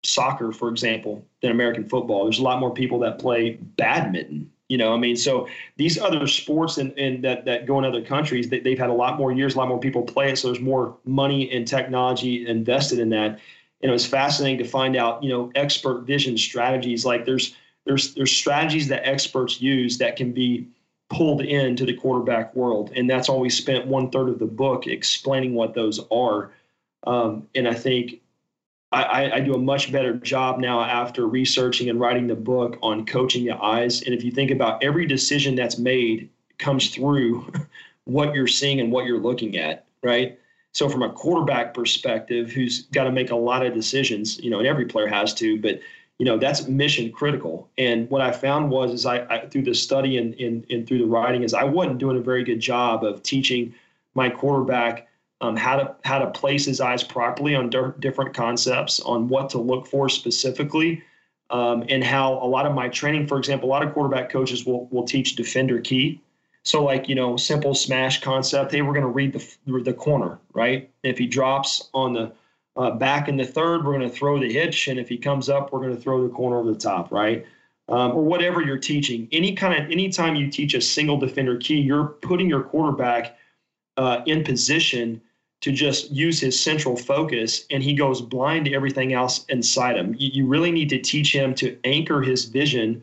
soccer, for example, than American football. There's a lot more people that play badminton. You know, I mean, so these other sports and, and that, that go in other countries, they, they've had a lot more years, a lot more people play it. So there's more money and technology invested in that. And it was fascinating to find out, you know, expert vision strategies. Like there's there's there's strategies that experts use that can be pulled into the quarterback world, and that's why we spent one third of the book explaining what those are. Um, and I think I, I, do a much better job now after researching and writing the book on coaching the eyes. And if you think about every decision that's made comes through what you're seeing and what you're looking at, right? So from a quarterback perspective, who's got to make a lot of decisions, you know, and every player has to, but you know that's mission critical. And what I found was, is I, I through the study and, and and through the writing, is I wasn't doing a very good job of teaching my quarterback um, how to how to place his eyes properly on di- different concepts, on what to look for specifically, um, and how a lot of my training, for example, a lot of quarterback coaches will will teach defender key. So like you know, simple smash concept. Hey, we're going to read the the corner, right? If he drops on the uh, back in the third, we're going to throw the hitch, and if he comes up, we're going to throw the corner over the top, right? Um, or whatever you're teaching. Any kind of anytime you teach a single defender key, you're putting your quarterback uh, in position to just use his central focus and he goes blind to everything else inside him. You, you really need to teach him to anchor his vision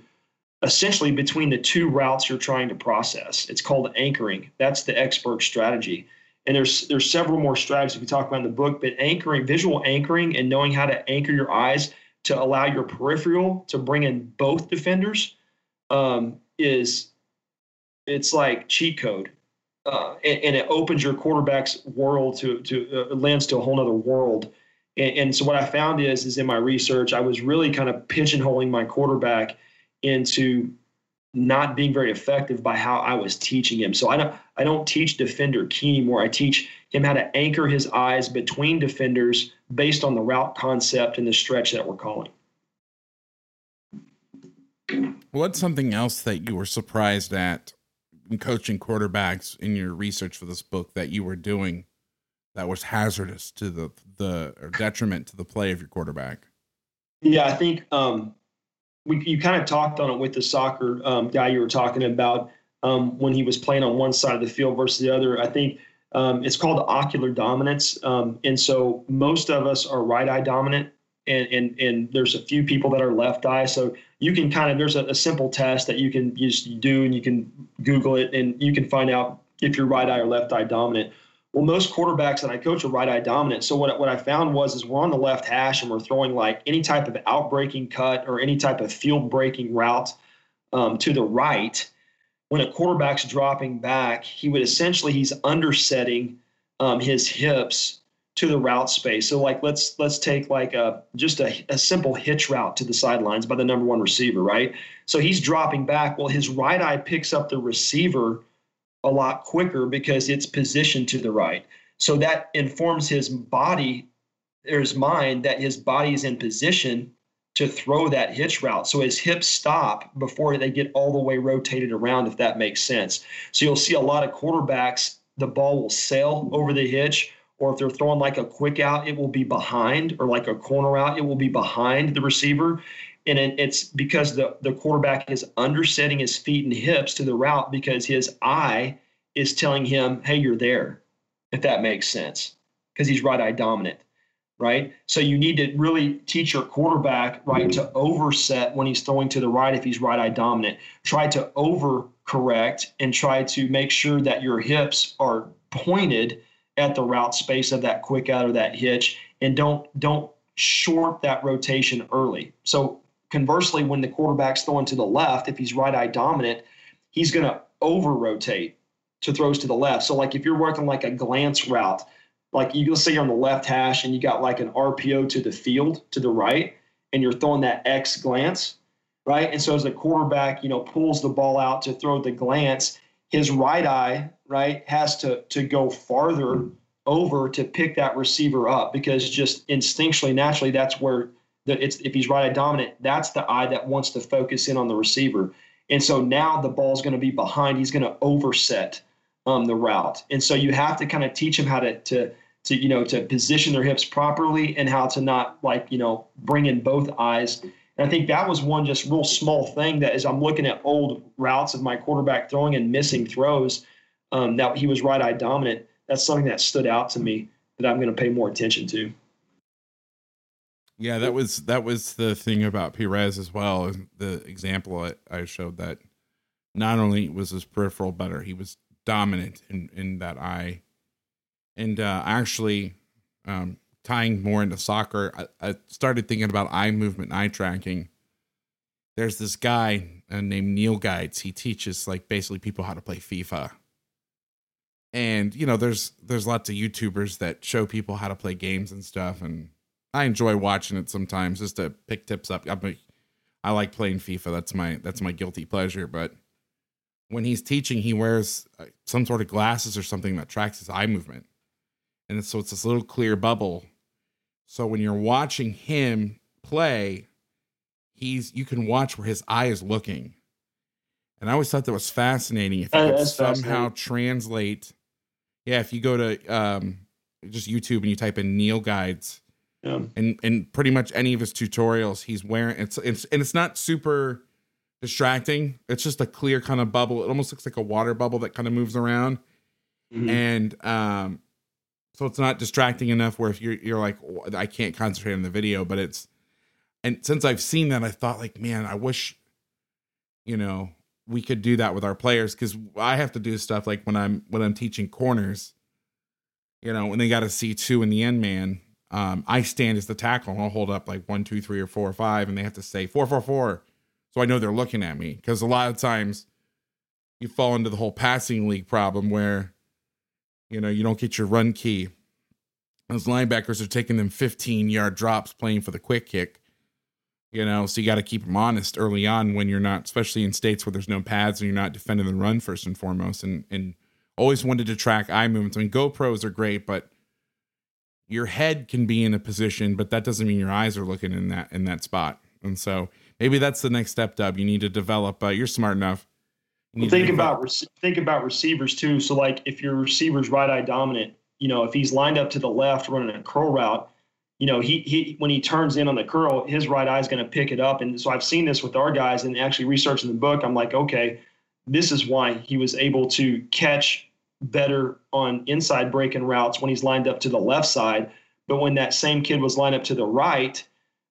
essentially between the two routes you're trying to process. It's called anchoring. That's the expert strategy. And there's there's several more strategies we talk about in the book, but anchoring, visual anchoring and knowing how to anchor your eyes to allow your peripheral to bring in both defenders um, is it's like cheat code uh, and, and, it opens your quarterback's world to to uh, to a whole other world. And, and, so what I found is is in my research, I was really kind of pigeonholing my quarterback into not being very effective by how I was teaching him. So I don't I don't teach defender key anymore. I teach him how to anchor his eyes between defenders based on the route concept and the stretch that we're calling. What's something else that you were surprised at coaching quarterbacks in your research for this book that you were doing that was hazardous to the the or detriment to the play of your quarterback? Yeah, I think um, we you kind of talked on it with the soccer um, guy you were talking about um, when he was playing on one side of the field versus the other. I think um, it's called ocular dominance, um, and so most of us are right eye dominant, and and and there's a few people that are left eye. So you can kind of there's a, a simple test that you can just do, and you can Google it, and you can find out if you're right eye or left eye dominant. Well, most quarterbacks that I coach are right eye dominant. So what what I found was is we're on the left hash and we're throwing like any type of outbreaking cut or any type of field breaking route um, to the right. When a quarterback's dropping back, he would essentially he's undersetting um, his hips to the route space. So like let's let's take like a just a, a simple hitch route to the sidelines by the number one receiver, right? So he's dropping back. Well, his right eye picks up the receiver a lot quicker because it's positioned to the right. So that informs his body or his mind that his body is in position to throw that hitch route. So his hips stop before they get all the way rotated around, if that makes sense. So you'll see a lot of quarterbacks, the ball will sail over the hitch or if they're throwing like a quick out, it will be behind, or like a corner out, it will be behind the receiver. And it's because the, the quarterback is undersetting his feet and hips to the route because his eye is telling him, hey, you're there, if that makes sense, because he's right eye dominant, right? So you need to really teach your quarterback, right, to overset when he's throwing to the right if he's right eye dominant. Try to over correct and try to make sure that your hips are pointed at the route space of that quick out or that hitch and don't don't short that rotation early. So conversely, when the quarterback's throwing to the left, if he's right eye dominant, he's going to over rotate to throws to the left. So like if you're working like a glance route, like you let's say you're on the left hash and you got like an RPO to the field to the right, and you're throwing that X glance, right? And so as the quarterback, you know, pulls the ball out to throw the glance, his right eye, right, has to to go farther over to pick that receiver up because just instinctually, naturally, that's where the, it's if he's right eye dominant, that's the eye that wants to focus in on the receiver. And so now the ball's going to be behind. He's going to overset um, the route, and so you have to kind of teach him how to to to you know to position their hips properly and how to not like you know bring in both eyes. And I think that was one just real small thing that as I'm looking at old routes of my quarterback throwing and missing throws, um, that he was right eye dominant. That's something that stood out to me that I'm going to pay more attention to. Yeah, that was that was the thing about Pires as well. The example I, showed that not only was his peripheral better, he was dominant in in that eye and uh, actually um, tying more into soccer, I, I, started thinking about eye movement, eye tracking. There's this guy uh, named Neil Guides. He teaches like basically people how to play FIFA. And you know, there's there's lots of YouTubers that show people how to play games and stuff, and I enjoy watching it sometimes just to pick tips up. I'm a, I like playing FIFA. That's my that's my guilty pleasure. But when he's teaching, he wears uh, some sort of glasses or something that tracks his eye movement and so it's this little clear bubble. So when you're watching him play, he's you can watch where his eye is looking. And I always thought that was fascinating. If you could somehow translate, yeah, if you go to um, just YouTube and you type in Neil Guides, yeah. and and pretty much any of his tutorials, he's wearing it's it's and it's not super distracting. It's just a clear kind of bubble. It almost looks like a water bubble that kind of moves around. Mm-hmm. And um, so it's not distracting enough where if you're you're like I can't concentrate on the video, but it's and since I've seen that, I thought like, man, I wish you know we could do that with our players because I have to do stuff like when I'm when I'm teaching corners, you know, when they got a C two in the end man, um, I stand as the tackle and I'll hold up like one, two, three, or four or five, and they have to say four, four, four, so I know they're looking at me because a lot of times you fall into the whole passing league problem where you know, you don't get your run key. Those linebackers are taking them 15 yard drops playing for the quick kick. You know, so you got to keep them honest early on when you're not, especially in states where there's no pads and you're not defending the run first and foremost. And and always wanted to track eye movements. I mean, GoPros are great, but your head can be in a position, but that doesn't mean your eyes are looking in that in that spot. And so maybe that's the next step, Dub. You need to develop. Uh, you're smart enough well, think about think about receivers too. So like if your receiver's right eye dominant, you know if he's lined up to the left running a curl route, you know he he when he turns in on the curl, his right eye is going to pick it up. And so I've seen this with our guys, and actually researching the book, I'm like, okay, this is why he was able to catch better on inside breaking routes when he's lined up to the left side. But when that same kid was lined up to the right,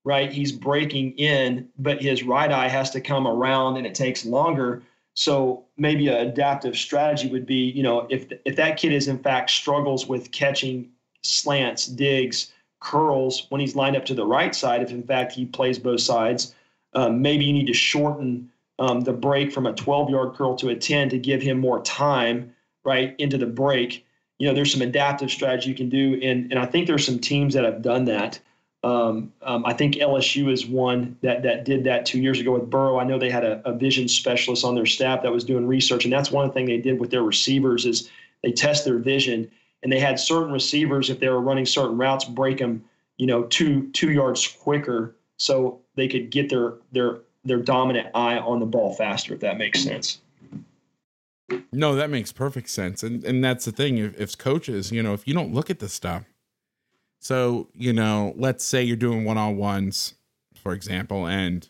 right, he's breaking in, but his right eye has to come around, and it takes longer so maybe an adaptive strategy would be, you know, if if that kid is in fact struggles with catching slants, digs, curls when he's lined up to the right side, if in fact he plays both sides, um, maybe you need to shorten um, the break from a 12 yard curl to a 10 to give him more time right into the break. You know, there's some adaptive strategy you can do, and and I think there's some teams that have done that. Um, um, I think LSU is one that that did that two years ago with Burrow. I know they had a, a, vision specialist on their staff that was doing research, and that's one thing they did with their receivers is they test their vision, and they had certain receivers if they were running certain routes break them, you know, two two yards quicker, so they could get their their their dominant eye on the ball faster. If that makes sense. No, that makes perfect sense, and and that's the thing. If, if coaches, you know, if you don't look at this stuff so, you know, let's say you're doing one on ones, for example, and,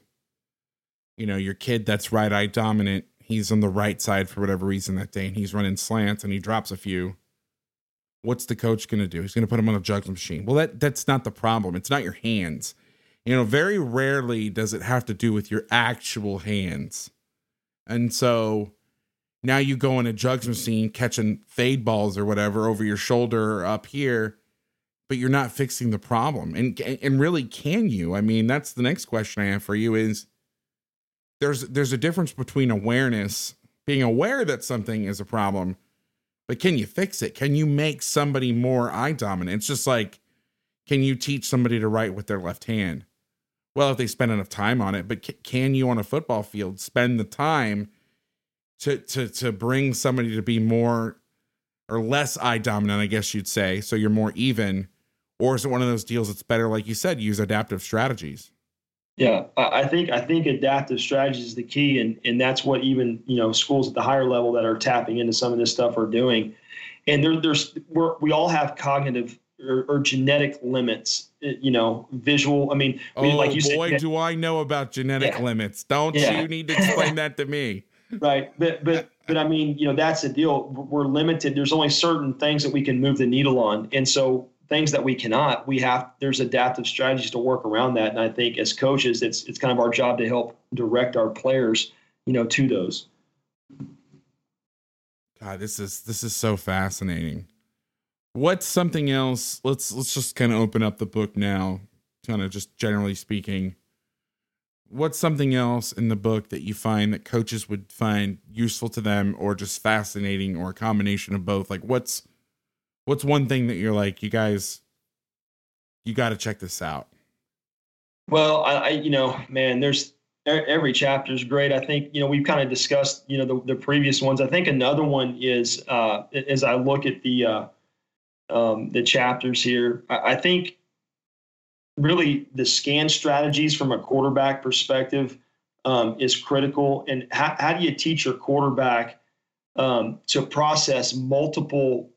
you know, your kid that's right eye dominant, he's on the right side for whatever reason that day, and he's running slants and he drops a few. What's the coach going to do? He's going to put him on a juggling machine. Well, that that's not the problem. It's not your hands. You know, very rarely does it have to do with your actual hands. And so now you go in a jugs machine catching fade balls or whatever over your shoulder or up here but you're not fixing the problem. And and really can you? I mean, that's the next question I have for you is there's there's a difference between awareness being aware that something is a problem, but can you fix it? Can you make somebody more eye dominant? It's just like, can you teach somebody to write with their left hand? Well, if they spend enough time on it, but can you on a football field spend the time to to to bring somebody to be more or less eye dominant, I guess you'd say, so you're more even, or is it one of those deals that's better, like you said, use adaptive strategies? Yeah, I think I think adaptive strategies is the key, and and that's what even you know schools at the higher level that are tapping into some of this stuff are doing. And there, there's we're, we all have cognitive or, or, genetic limits. Eh, you know, visual. I mean, oh like you boy, said, do I know about genetic yeah. limits? Don't yeah. you need to explain that to me? Right, but but but I mean, you know, that's the deal. We're limited. There's only certain things that we can move the needle on, and so things that we cannot, we have there's adaptive strategies to work around that. And I think as coaches, it's it's kind of our job to help direct our players, you know, to those. God, this is this is so fascinating. What's something else? Let's let's just kind of open up the book now, kind of just generally speaking. What's something else in the book that you find that coaches would find useful to them or just fascinating or a combination of both? Like what's what's one thing that you're like, you guys, you got to check this out? Well, I, I, you know, man, there's every chapter is great. I think, you know, we've kind of discussed, you know, the, the previous ones. I think another one is, uh, as I look at the, uh, um, the chapters here, I, I think really the scan strategies from a quarterback perspective um, is critical. And how, how do you teach your quarterback um, to process multiple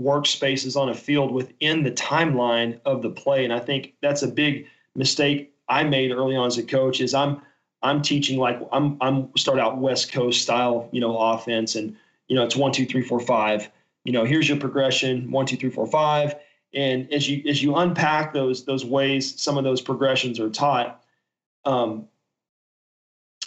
workspaces on a field within the timeline of the play. And I think that's a big mistake I made early on as a coach is I'm I'm teaching like I'm I'm start out West Coast style, you know, offense and you know it's one, two, three, four, five. You know, here's your progression, one, two, three, four, five. And as you as you unpack those those ways some of those progressions are taught, um,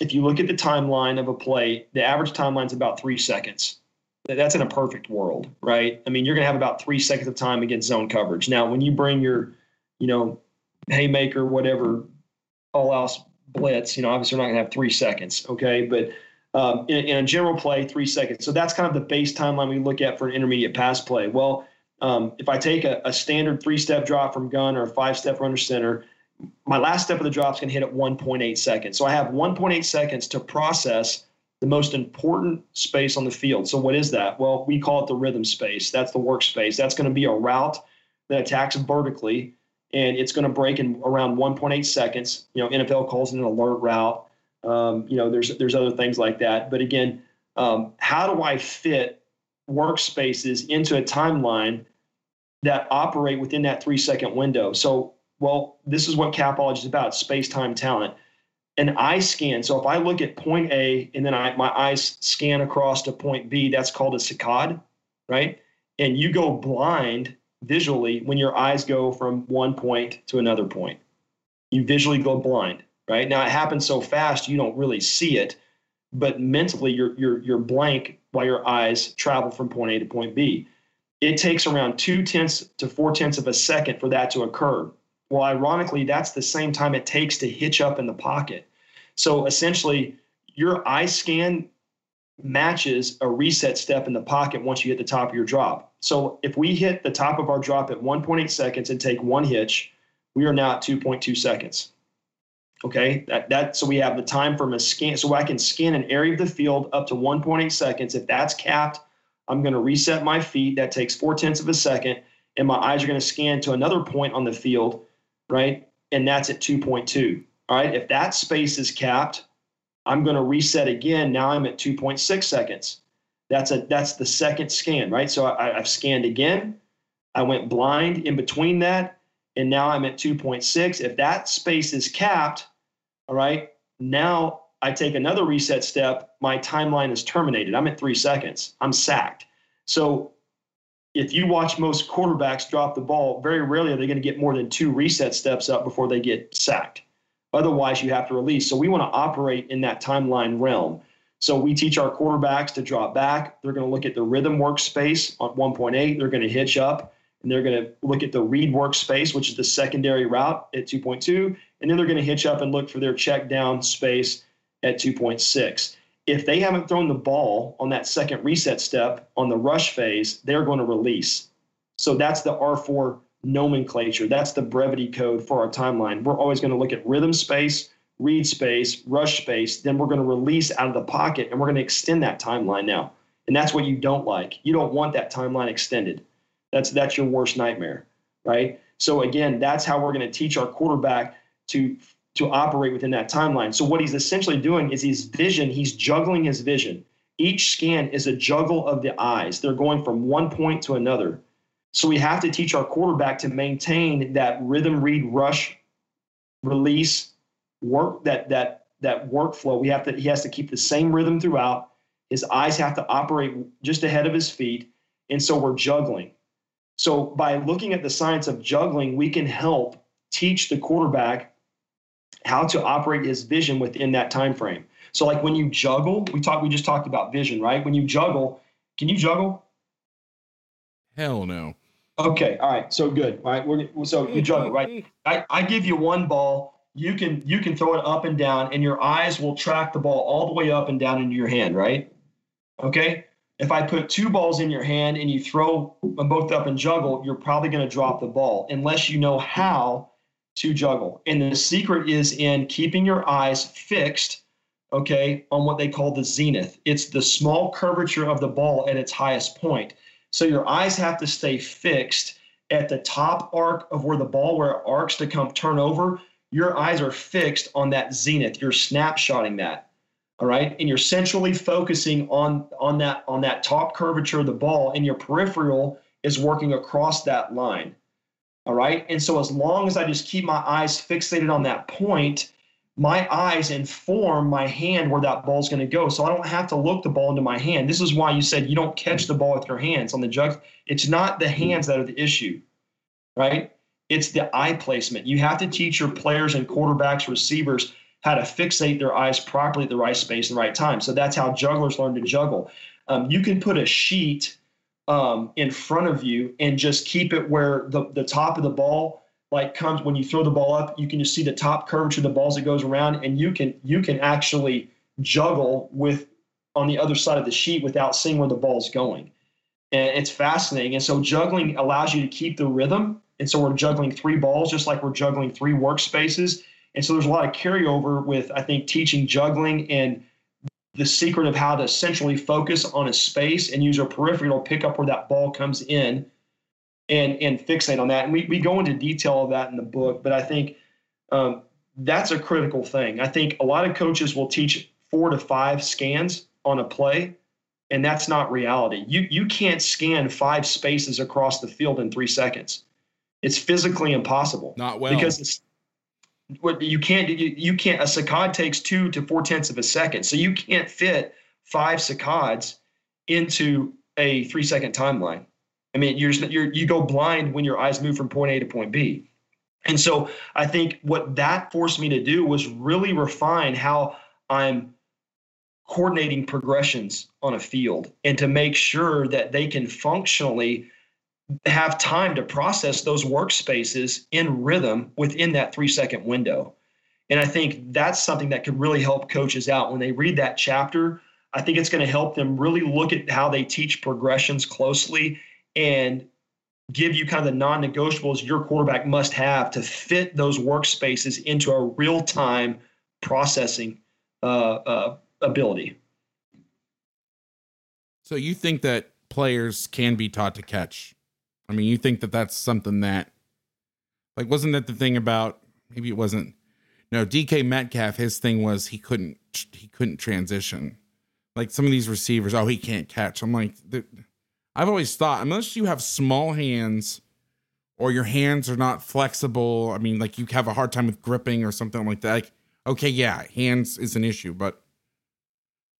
if you look at the timeline of a play, the average timeline is about three seconds that's in a perfect world, right? I mean, you're going to have about three seconds of time against zone coverage. Now, when you bring your, you know, haymaker, whatever, all else blitz, you know, obviously we're not going to have three seconds, okay? But um, in, in, a general play, three seconds. So that's kind of the base timeline we look at for an intermediate pass play. Well, um, if I take a, a standard three-step drop from gun or a five-step runner center, my last step of the drop is going to hit at 1.8 seconds. So I have 1.8 seconds to process – the most important space on the field. So, what is that? Well, we call it the rhythm space. That's the workspace. That's going to be a route that attacks vertically, and it's going to break in around 1.8 seconds. You know, NFL calls it an alert route. Um, you know, there's there's other things like that. But again, um, how do I fit workspaces into a timeline that operate within that three second window? So, well, this is what Capology is about: space time talent an eye scan. So if I look at point A and then I, my eyes scan across to point B, that's called a saccade, right? And you go blind visually when your eyes go from one point to another point. You visually go blind, right? Now it happens so fast you don't really see it, but mentally you're you're you're blank while your eyes travel from point A to point B. It takes around two tenths to four tenths of a second for that to occur. Well, ironically, that's the same time it takes to hitch up in the pocket. So essentially, your eye scan matches a reset step in the pocket once you hit the top of your drop. So if we hit the top of our drop at 1.8 seconds and take one hitch, we are now at 2.2 seconds. Okay, that, that so we have the time from a scan. So I can scan an area of the field up to 1.8 seconds. If that's capped, I'm going to reset my feet. That takes four tenths of a second, and my eyes are going to scan to another point on the field right? And that's at 2.2. All right. If that space is capped, I'm going to reset again. Now I'm at 2.6 seconds. That's a that's the second scan, right? So I, I've scanned again. I went blind in between that, and now I'm at 2.6. If that space is capped, all right, now I take another reset step. My timeline is terminated. I'm at three seconds. I'm sacked. So if you watch most quarterbacks drop the ball, very rarely are they going to get more than two reset steps up before they get sacked. Otherwise, you have to release. So we want to operate in that timeline realm. So we teach our quarterbacks to drop back. They're going to look at the rhythm workspace on 1.8. They're going to hitch up and they're going to look at the read workspace, which is the secondary route at 2.2. And then they're going to hitch up and look for their check down space at 2.6. if they haven't thrown the ball on that second reset step on the rush phase, they're going to release. So that's the R4 nomenclature. That's the brevity code for our timeline. We're always going to look at rhythm space, read space, rush space. Then we're going to release out of the pocket and we're going to extend that timeline now. And that's what you don't like. You don't want that timeline extended. That's that's your worst nightmare, right? So again, that's how we're going to teach our quarterback to to operate within that timeline. So what he's essentially doing is his vision, he's juggling his vision. Each scan is a juggle of the eyes. They're going from one point to another. So we have to teach our quarterback to maintain that rhythm read rush release work that that that workflow. We have to he has to keep the same rhythm throughout. His eyes have to operate just ahead of his feet. And so we're juggling. So by looking at the science of juggling, we can help teach the quarterback how to operate his vision within that time frame. So like when you juggle, we talked we just talked about vision, right? When you juggle, can you juggle? Hell no. Okay, all right. So good. All right, we're so you juggle, right? I, I give you one ball, you can you can throw it up and down, and your eyes will track the ball all the way up and down into your hand, right? Okay. If I put two balls in your hand and you throw them both up and juggle, you're probably going to drop the ball unless you know how to juggle. And the secret is in keeping your eyes fixed, okay, on what they call the zenith. It's the small curvature of the ball at its highest point. So your eyes have to stay fixed at the top arc of where the ball where it arcs to come turn over. Your eyes are fixed on that zenith. You're snapshotting that. All right. And you're centrally focusing on on that on that top curvature of the ball, and your peripheral is working across that line. All right. And so as long as I just keep my eyes fixated on that point, my eyes inform my hand where that ball's going to go. So I don't have to look the ball into my hand. This is why you said you don't catch the ball with your hands on the jug. It's not the hands that are the issue, right? It's the eye placement. You have to teach your players and quarterbacks, receivers how to fixate their eyes properly at the right space and the right time. So that's how jugglers learn to juggle. Um, you can put a sheet um, in front of you and just keep it where the, the top of the ball like comes when you throw the ball up you can just see the top curvature of the balls that goes around and you can you can actually juggle with on the other side of the sheet without seeing where the ball's going. And it's fascinating. And so juggling allows you to keep the rhythm. And so we're juggling three balls just like we're juggling three workspaces. And so there's a lot of carryover with i think teaching juggling and the secret of how to centrally focus on a space and use our peripheral to pick up where that ball comes in and and fixate on that. And we, we go into detail of that in the book, but I think um, that's a critical thing. I think a lot of coaches will teach four to five scans on a play, and that's not reality. You you can't scan five spaces across the field in three seconds. It's physically impossible. Not well because it's what you can't you, you can't a saccade takes two to four tenths of a second. So you can't fit five saccades into a three second timeline. I mean you're, you're you go blind when your eyes move from point a to point b. And so i think what that forced me to do was really refine how i'm coordinating progressions on a field and to make sure that they can functionally have time to process those workspaces in rhythm within that three second window. And I think that's something that could really help coaches out when they read that chapter. I think it's going to help them really look at how they teach progressions closely and give you kind of the non negotiables your quarterback must have to fit those workspaces into a real time processing uh, uh, ability. So you think that players can be taught to catch I mean, you think that that's something that, like, wasn't that the thing about? Maybe it wasn't. No, DK Metcalf. His thing was he couldn't he couldn't transition. Like some of these receivers, oh, he can't catch. I'm like, I've always thought unless you have small hands or your hands are not flexible. I mean, like you have a hard time with gripping or something like that. Like, okay, yeah, hands is an issue, but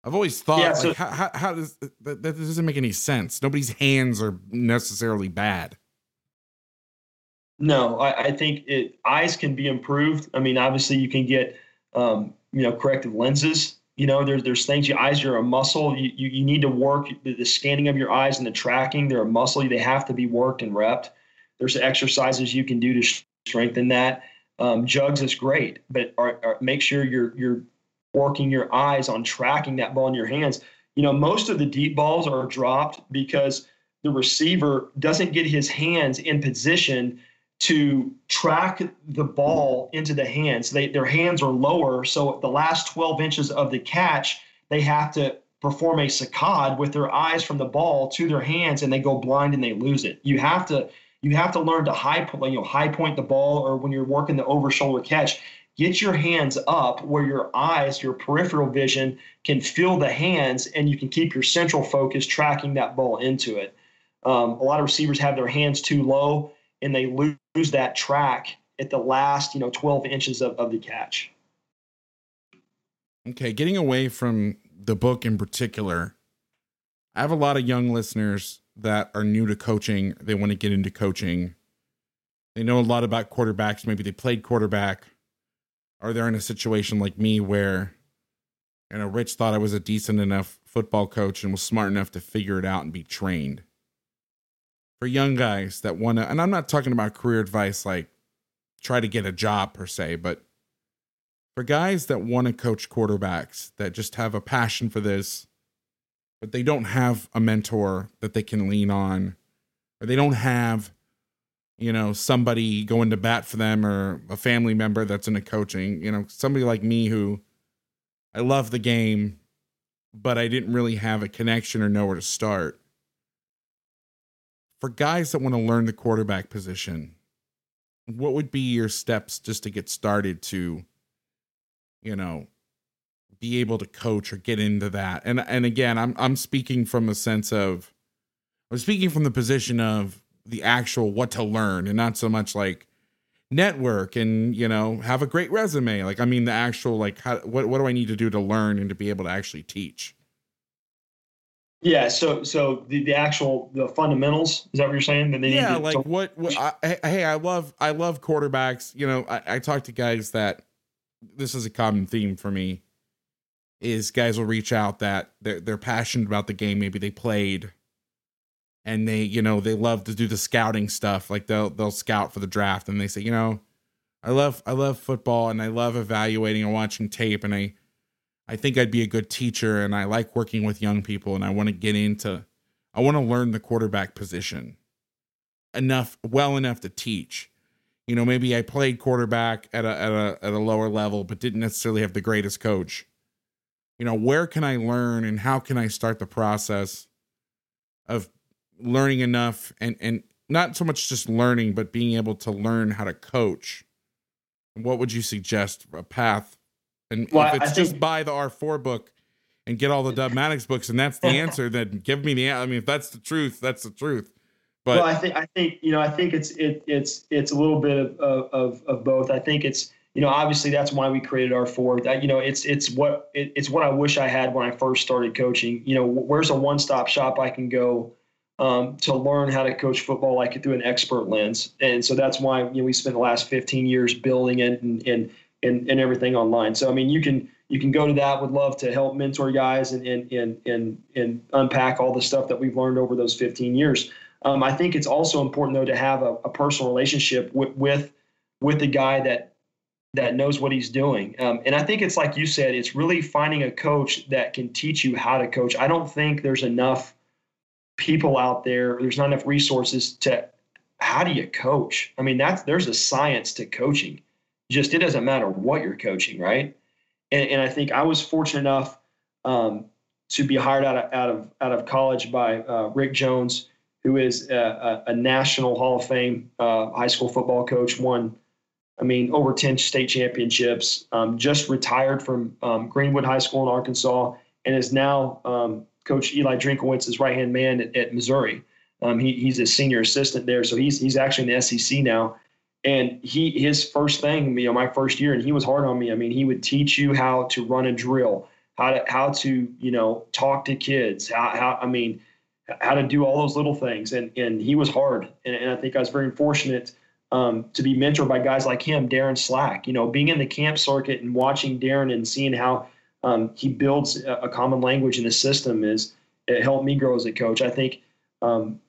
I've always thought, yeah, so, like, how, how, how, does that, that doesn't make any sense? Nobody's hands are necessarily bad. No, I, I, think it eyes can be improved. I mean, obviously, you can get um, you know corrective lenses. You know, there's there's things. Your eyes are a muscle. You, you, you need to work the, scanning of your eyes and the tracking. They're a muscle. They have to be worked and repped. There's exercises you can do to strengthen that. Um, jugs is great, but are, are, make sure you're you're working your eyes on tracking that ball in your hands. You know, most of the deep balls are dropped because the receiver doesn't get his hands in position to track the ball into the hands. They, their hands are lower, so the last 12 inches of the catch, they have to perform a saccade with their eyes from the ball to their hands, and they go blind and they lose it. You have to you have to learn to high point, you know high point the ball, or when you're working the over shoulder catch, get your hands up where your eyes, your peripheral vision can feel the hands, and you can keep your central focus tracking that ball into it. Um, a lot of receivers have their hands too low and they lose that track at the last, you know, 12 inches of, of the catch. Okay, getting away from the book in particular, I have a lot of young listeners that are new to coaching. They want to get into coaching. They know a lot about quarterbacks. Maybe they played quarterback, or they're in a situation like me where, you know, Rich thought I was a decent enough football coach and was smart enough to figure it out and be trained. For young guys that want to, and I'm not talking about career advice like try to get a job per se, but for guys that want to coach quarterbacks that just have a passion for this, but they don't have a mentor that they can lean on, or they don't have, you know, somebody going to bat for them or a family member that's into coaching, you know, somebody like me who I love the game, but I didn't really have a connection or know where to start for guys that want to learn the quarterback position, what would be your steps just to get started to, you know, be able to coach or get into that? And and again, I'm I'm speaking from a sense of I'm speaking from the position of the actual what to learn and not so much like network and you know have a great resume like i mean the actual like how, what what do i need to do to learn and to be able to actually teach yeah. So so the, the actual the fundamentals is that what you're saying? That they yeah. To, like what? what I, hey, I love I love quarterbacks. You know, I, I talk to guys that this is a common theme for me. Is guys will reach out that they're they're passionate about the game. Maybe they played, and they you know they love to do the scouting stuff. Like they'll they'll scout for the draft, and they say you know, I love I love football, and I love evaluating and watching tape, and I I think I'd be a good teacher and I like working with young people and I want to get into I want to learn the quarterback position enough well enough to teach. You know, maybe I played quarterback at a at a at a lower level but didn't necessarily have the greatest coach. You know, where can I learn and how can I start the process of learning enough and and not so much just learning but being able to learn how to coach. What would you suggest a path and well, if it's I just think, buy the R4 book and get all the Dub Maddox books, and that's the answer, then give me the. I mean, if that's the truth, that's the truth. But well, I think I think you know I think it's it it's it's a little bit of of of both. I think it's you know obviously that's why we created R4. That you know it's it's what it, it's what I wish I had when I first started coaching. You know, where's a one stop shop I can go um, to learn how to coach football like through an expert lens. And so that's why you know we spent the last 15 years building it and, and and, and everything online. So I mean, you can you can go to that. Would love to help mentor guys and and and and, and unpack all the stuff that we've learned over those 15 years. Um, I think it's also important though to have a, a personal relationship with with with the guy that that knows what he's doing. Um, and I think it's like you said, it's really finding a coach that can teach you how to coach. I don't think there's enough people out there. There's not enough resources to how do you coach? I mean, that's there's a science to coaching just it doesn't matter what you're coaching, right? And, and I think I was fortunate enough um, to be hired out of out of out of college by uh, Rick Jones, who is a, a, national Hall of Fame uh, high school football coach. Won, I mean, over ten state championships. Um, just retired from um, Greenwood High School in Arkansas, and is now um, Coach Eli Drinkwitz' right hand man at, at Missouri. Um, he, he's a senior assistant there, so he's he's actually in the SEC now. And he his first thing, you know, my first year, and he was hard on me. I mean, he would teach you how to run a drill, how to how to you know talk to kids, how how I mean, how to do all those little things. And and he was hard, and, and I think I was very fortunate um, to be mentored by guys like him, Darin Slack. You know, being in the camp circuit and watching Darin and seeing how um, he builds a, common language in the system is it helped me grow as a coach. I think um,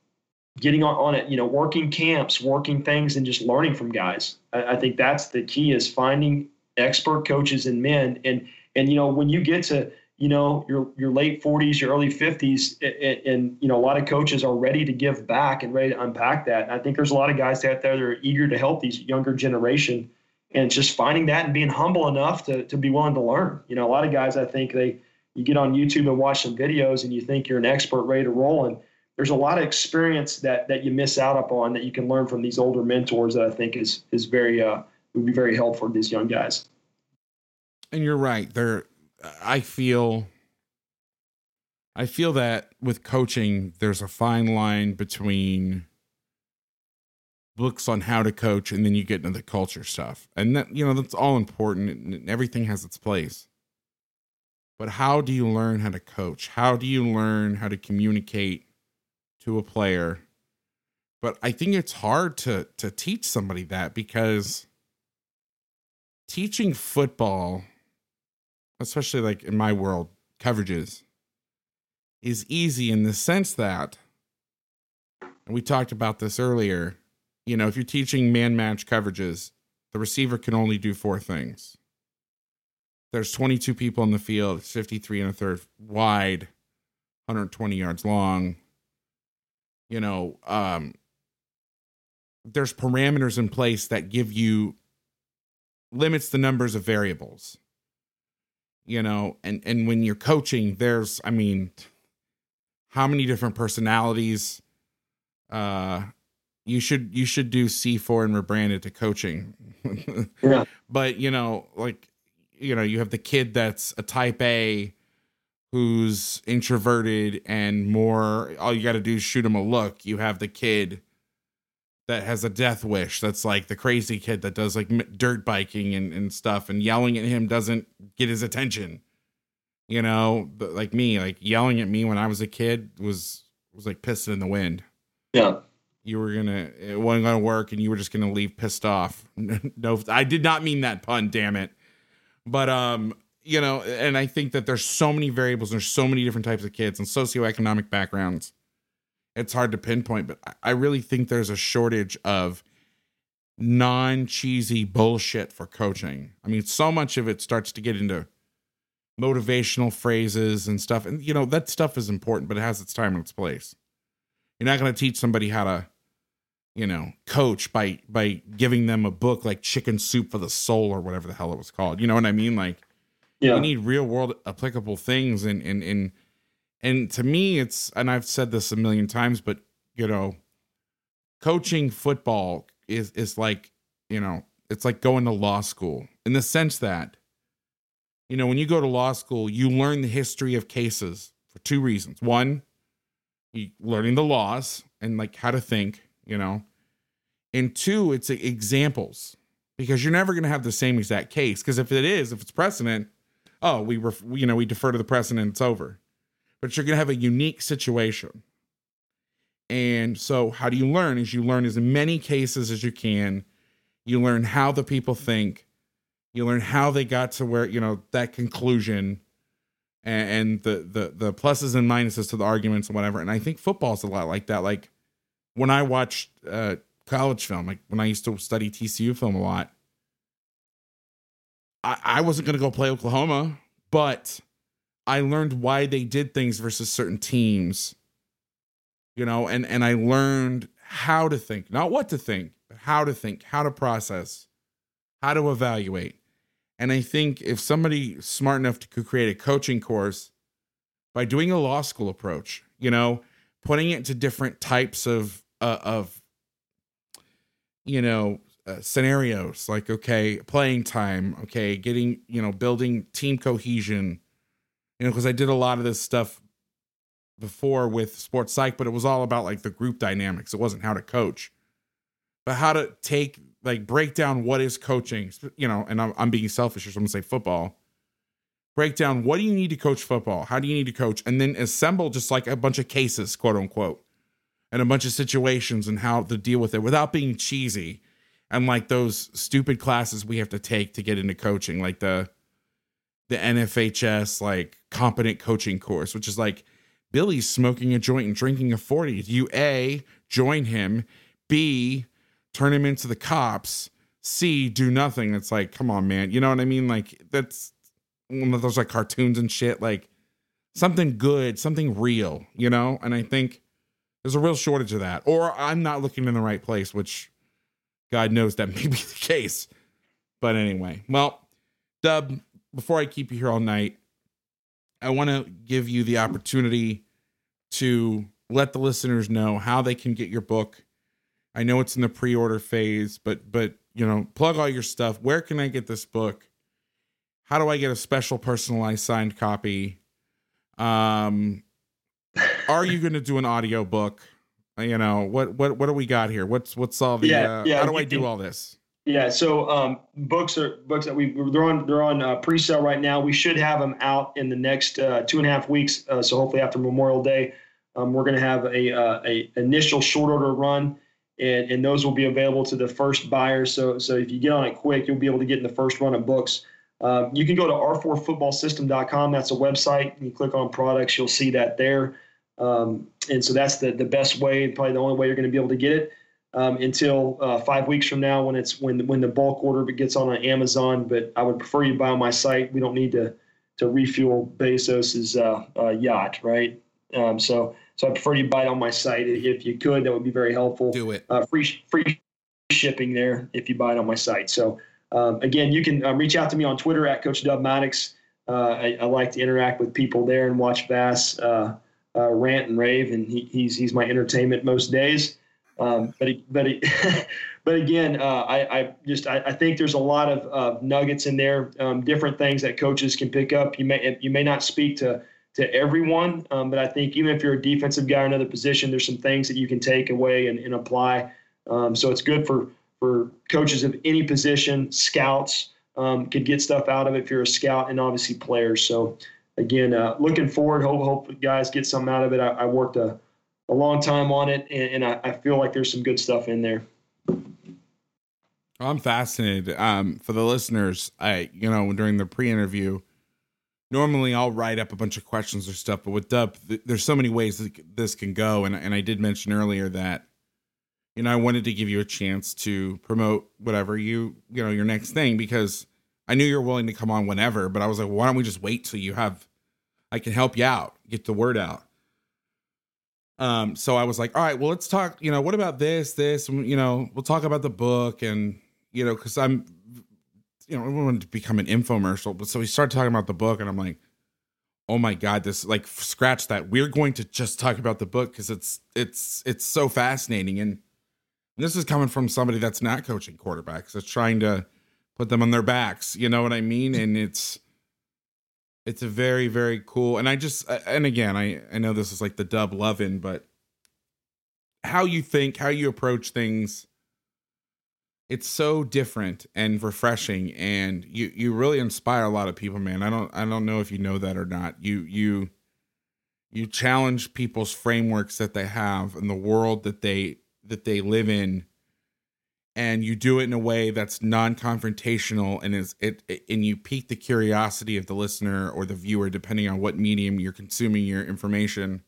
getting on, on it, you know, working camps, working things, and just learning from guys. I, I, think that's the key is finding expert coaches and men and And you know, when you get to you know your your late 40s, your early 50s, and, and, you know a lot of coaches are ready to give back and ready to unpack that. And I think there's a lot of guys out there that are eager to help these younger generation, and just finding that and being humble enough to to be willing to learn. You know, a lot of guys I think they you get on YouTube and watch some videos and you think you're an expert ready to roll and there's a lot of experience that that you miss out upon that you can learn from these older mentors that I think is is very uh would be very helpful for these young guys. And you're right. There I feel I feel that with coaching there's a fine line between books on how to coach and then you get into the culture stuff. And that you know that's all important and everything has its place. But how do you learn how to coach? How do you learn how to communicate to a player? But I think it's hard to to teach somebody that because teaching football, especially like in my world, coverages is easy in the sense that and we talked about this earlier, you know, if you're teaching man match coverages, the receiver can only do four things. There's 22 people in the field, it's 53 and a third wide, 120 yards long. You know, um, there's parameters in place that give you limits the numbers of variables you know and and when you're coaching there's i mean how many different personalities uh you should you should do c4 and rebrand it to coaching. Yeah. but you know like you know you have the kid that's a type a who's introverted and more all you got to do is shoot him a look. You have the kid that has a death wish that's like the crazy kid that does like dirt biking and, and stuff and yelling at him doesn't get his attention. You know but like me like yelling at me when i was a kid was was like pissing in the wind. Yeah you were gonna it wasn't gonna work and you were just gonna leave pissed off no i did not mean that pun damn it but um you know and i think that there's so many variables there's so many different types of kids and socioeconomic backgrounds it's hard to pinpoint, but I really think there's a shortage of non cheesy bullshit for coaching. I mean, so much of it starts to get into motivational phrases and stuff. And, you know, that stuff is important, but it has its time and its place. You're not going to teach somebody how to, you know, coach by by giving them a book like Chicken Soup for the Soul or whatever the hell it was called. You know what I mean? Like, yeah. you need real world applicable things and and and and to me, it's, and I've said this a million times, but, you know, coaching football is, is like, you know, it's like going to law school in the sense that, you know, when you go to law school, you learn the history of cases for two reasons. One, you learning the laws and like how to think, you know, and two, it's examples because you're never going to have the same exact case. Because if it is, if it's precedent, oh, we you know, we defer to the precedent, it's over but you're going to have a unique situation. And so, how do you learn? Is you learn as many cases as you can. You learn how the people think. You learn how they got to where you know that conclusion, and, and the the the pluses and minuses to the arguments and whatever. And I think football's a lot like that. Like when I watched uh, college film, like when I used to study TCU film a lot, I, I wasn't going to go play Oklahoma, but I learned why they did things versus certain teams. You know, and and I learned how to think, not what to think, but how to think, how to process, how to evaluate. And I think if somebody smart enough to create a coaching course by doing a law school approach, you know, putting it to different types of uh, of you know uh, scenarios like okay playing time okay getting you know building team cohesion you know, because I did a lot of this stuff before with sports psych, but it was all about like the group dynamics. It wasn't how to coach, but how to take like break down what is coaching. You know, and I'm, I'm being selfish, so I'm gonna say football. Break down what do you need to coach football? How do you need to coach? And then assemble just like a bunch of cases, quote unquote, and a bunch of situations and how to deal with it without being cheesy and like those stupid classes we have to take to get into coaching, like the the NFHS like competent coaching course, which is like Billy's smoking a joint and drinking a 40. You A, join him, B, turn him into the cops, C, do nothing. It's like, come on, man. You know what I mean? Like that's one of those like cartoons and shit, like something good, something real, you know? And I think there's a real shortage of that. Or I'm not looking in the right place, which God knows that may be the case. But anyway, well, Dub, before I keep you here all night, I want to give you the opportunity to let the listeners know how they can get your book. I know it's in the pre-order phase, but but you know, plug all your stuff. Where can I get this book? How do I get a special personalized signed copy? Um are you going to do an audio book? You know, what what what do we got here? What's what's all the Yeah, uh, yeah, how do I do all this? Yeah, so um, books are books that we they're on they're on uh, pre-sale right now. We should have them out in the next uh, two and a half weeks. Uh, so hopefully after Memorial Day, um, we're going to have a, uh, a initial short order run, and and those will be available to the first buyers. So so if you get on it quick, you'll be able to get in the first run of books. Uh, you can go to r4footballsystem.com. That's a website. You click on products, you'll see that there. Um, and so that's the the best way, and probably the only way you're going to be able to get it um, until uh, five weeks from now when it's when when the bulk order gets on Amazon. But I would prefer you buy on my site. We don't need to to refuel Bezos's uh, uh, yacht, right? Um, so so I prefer you buy it on my site if you could. That would be very helpful. Do it. Uh, free free shipping there if you buy it on my site. So um, again, you can um, reach out to me on Twitter at Coach Dub Maddox. Uh, I, I like to interact with people there and watch Vass uh, rant and rave, and he, he's he's my entertainment most days. Um, but but but again, uh, I, I just I, I think there's a lot of uh, nuggets in there, um, different things that coaches can pick up. You may you may not speak to to everyone, um, but I think even if you're a defensive guy or another position, there's some things that you can take away and, and apply. Um, so it's good for for coaches of any position, scouts um, could get stuff out of it if you're a scout, and obviously players. So again, uh, looking forward. Hope hope guys get something out of it. I, I worked a a long time on it, and, and I, I feel like there's some good stuff in there. I'm fascinated. Um, for the listeners, I you know during the pre-interview, normally I'll write up a bunch of questions or stuff, but with Dub, th- there's so many ways that this can go, and and I did mention earlier that you know I wanted to give you a chance to promote whatever you you know your next thing because I knew you were willing to come on whenever, but I was like, why don't we just wait till you have I can help you out, get the word out. Um, so I was like, all right, well, let's talk, you know, what about this, this, you know, we'll talk about the book and, you know, cause I'm, you know, I wanted to become an infomercial, but so we started talking about the book and I'm like, oh my God, this like scratch that. We're going to just talk about the book because it's, it's, it's so fascinating. And this is coming from somebody that's not coaching quarterbacks, that's trying to put them on their backs. You know what I mean? And it's, it's a very very cool and i just and again i i know this is like the dub loving but how you think how you approach things it's so different and refreshing and you you really inspire a lot of people man i don't i don't know if you know that or not you you you challenge people's frameworks that they have and the world that they that they live in and you do it in a way that's non-confrontational and is it, it and you pique the curiosity of the listener or the viewer depending on what medium you're consuming your information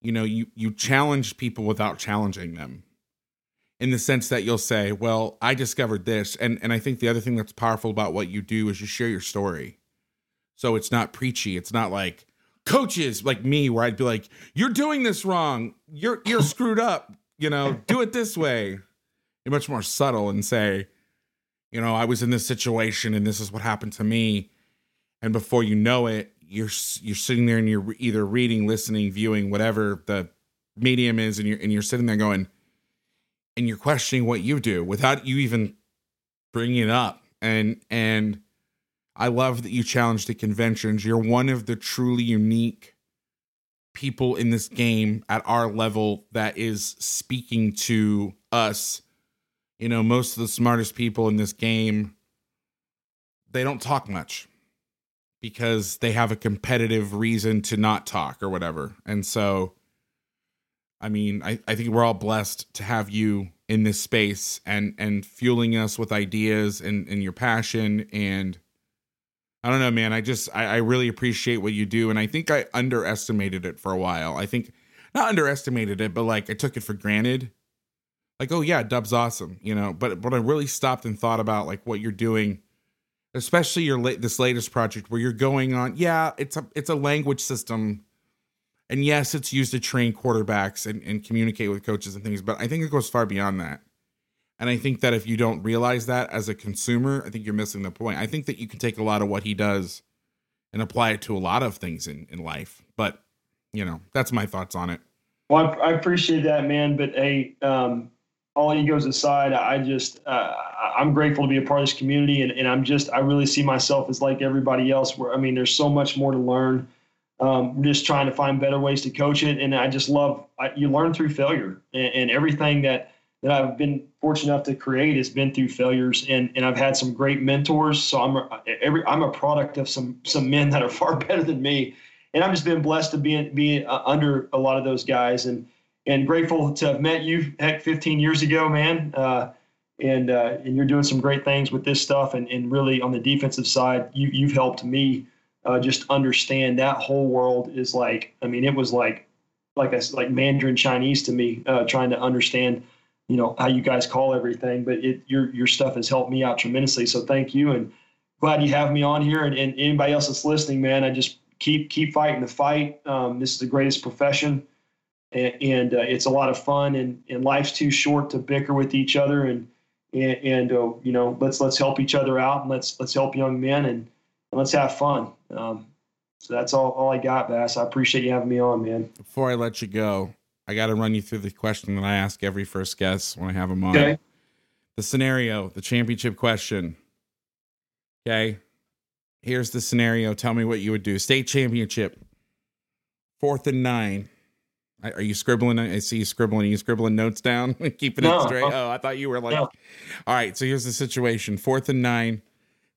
you know you you challenge people without challenging them in the sense that you'll say well i discovered this and and i think the other thing that's powerful about what you do is you share your story. So it's not preachy. It's not like coaches like me where i'd be like you're doing this wrong. You're you're screwed up. You know do it this way you're much more subtle and say, you know, I was in this situation and this is what happened to me. And before you know it, you're you're sitting there and you're either reading, listening, viewing, whatever the medium is, and you're and you're sitting there going, and you're questioning what you do without you even bringing it up. And and I love that you challenge the conventions. You're one of the truly unique people in this game at our level that is speaking to us you know most of the smartest people in this game they don't talk much because they have a competitive reason to not talk or whatever. And so i mean i, I think we're all blessed to have you in this space and and fueling us with ideas and and your passion. And i don't know man i just I, I really appreciate what you do. And i think i underestimated it for a while. I think not underestimated it but like i took it for granted like oh yeah dub's awesome you know but but i really stopped and thought about like what you're doing especially your late this latest project where you're going on. Yeah, it's a it's a language system, and yes, it's used to train quarterbacks and, and communicate with coaches and things. But I think it goes far beyond that. And I think that if you don't realize that as a consumer, I think you're missing the point. I think that you can take a lot of what he does and apply it to a lot of things in, in life. But, you know, that's my thoughts on it. Well, I, I appreciate that, man. But hey, um, all egos aside, I just uh, I'm grateful to be a part of this community, and, and I'm just I really see myself as like everybody else. Where I mean, there's so much more to learn. Um, just trying to find better ways to coach it, and I just love I, you learn through failure, and, and everything that that I've been fortunate enough to create has been through failures, and and I've had some great mentors. So I'm a, every I'm a product of some some men that are far better than me, and I've just been blessed to be be uh, under a lot of those guys, and and grateful to have met you heck 15 years ago, man. Uh, and uh, and you're doing some great things with this stuff, and and really on the defensive side, you you've helped me uh, just understand that whole world is like. I mean, it was like like like Mandarin Chinese to me, uh, trying to understand you know how you guys call everything. But it your your stuff has helped me out tremendously. So thank you. And glad you have me on here. And, and anybody else that's listening man i just keep keep fighting the fight. Um, this is the greatest profession and, and uh, it's a lot of fun and, and life's too short to bicker with each other and and, and uh, you know let's let's help each other out and let's let's help young men and, and let's have fun um, so that's all, all i got Vass i appreciate you having me on man before i let you go I got to run you through the question that I ask every first guest when I have them on. Okay. The scenario, the championship question. Okay. Here's the scenario. Tell me what you would do. State championship, fourth and nine. Are you scribbling? I see you scribbling. Are you scribbling notes down, keeping no. it straight. Oh, I thought you were like, no. all right. So here's the situation: fourth and nine,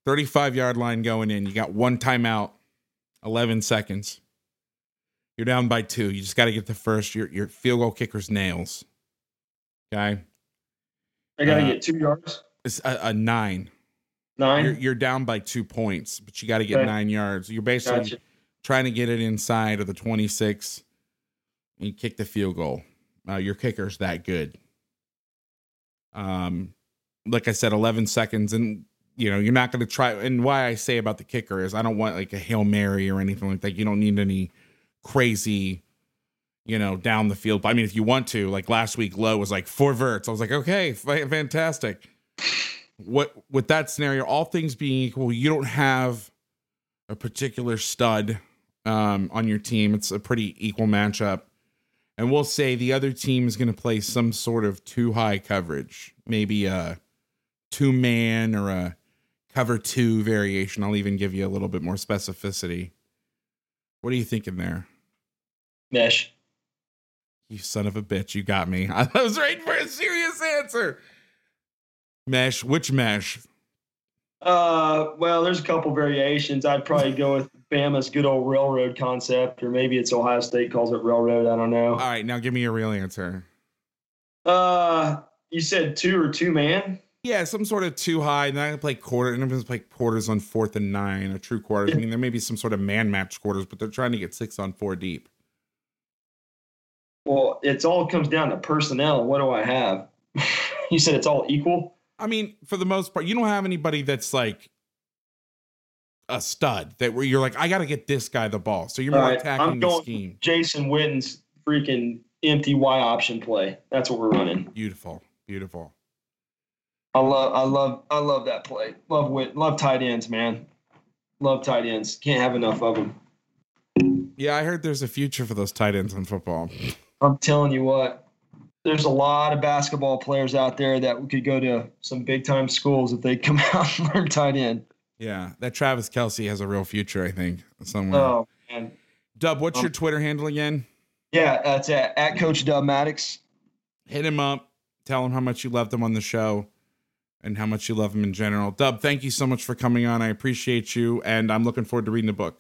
35 yard line going in. You got one timeout, 11 seconds. You're down by two. You just got to get the first. Your your field goal kicker's nails. Okay. I got to uh, get two yards. It's a, a nine. Nine. You're, you're, down by two points, but you got to get okay. nine yards. You're basically gotcha. trying to get it inside of the 26. And kick the field goal. Uh, your kicker's that good. Um, like I said, 11 seconds, and you know you're not going to try. And why I say about the kicker is I don't want like a hail mary or anything like that. You don't need any crazy, you know, down the field. But I mean, if you want to, like last week, Low was like four verts. I was like, okay, fantastic. What with that scenario, all things being equal, you don't have a particular stud um, on your team. It's a pretty equal matchup. And we'll say the other team is going to play some sort of two high coverage, maybe a two man or a cover two variation. I'll even give you a little bit more specificity. What are you thinking there? Mesh. You son of a bitch, you got me. I was waiting for a serious answer. Mesh, which mesh? Uh, well, there's a couple variations. I'd probably go with Bama's good old railroad concept, or maybe it's Ohio State calls it railroad. I don't know. All right, now give me a real answer. Uh, you said two or two man. Yeah, some sort of two high. And I play quarter. And I'm gonna play quarters on fourth and nine, a true quarters. I mean, there may be some sort of man match quarters, but they're trying to get six on four deep. Well, it's all comes down to personnel. What do I have? you said it's all equal. I mean, for the most part, you don't have anybody that's like a stud that where you're like, I got to get this guy the ball. So you're more right, attacking I'm going the scheme. Jason Witten's freaking empty Y option play. That's what we're running. Beautiful, beautiful. I love, I love, I love that play. Love Witt, love tight ends, man. Love tight ends. Can't have enough of them. Yeah, I heard there's a future for those tight ends in football. I'm telling you what, there's a lot of basketball players out there that could go to some big time schools if they come out and learn tight end. Yeah, that Travis Kelce has a real future, I think, somewhere. Oh man, Dub, what's um, your Twitter handle again? Yeah, that's at, at Coach Dub Maddox. Hit him up. Tell him how much you loved him on the show and how much you love him in general. Dub, thank you so much for coming on. I appreciate you, and I'm looking forward to reading the book.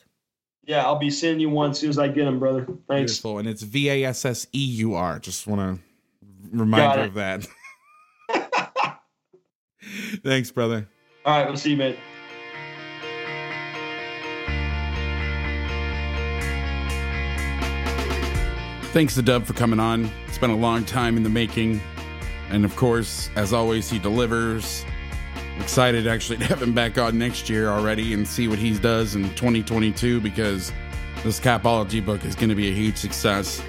Yeah, I'll be sending you one as soon as I get them, brother. Thanks. Beautiful. And it's V A S S E U R. Just want to remind you of that. Thanks, brother. All right, we'll see you, man. Thanks to Dub for coming on. It's been a long time in the making. And of course, as always, he delivers. excited actually to have him back on next year already and see what he does in 2022 because this Capology book is going to be a huge success.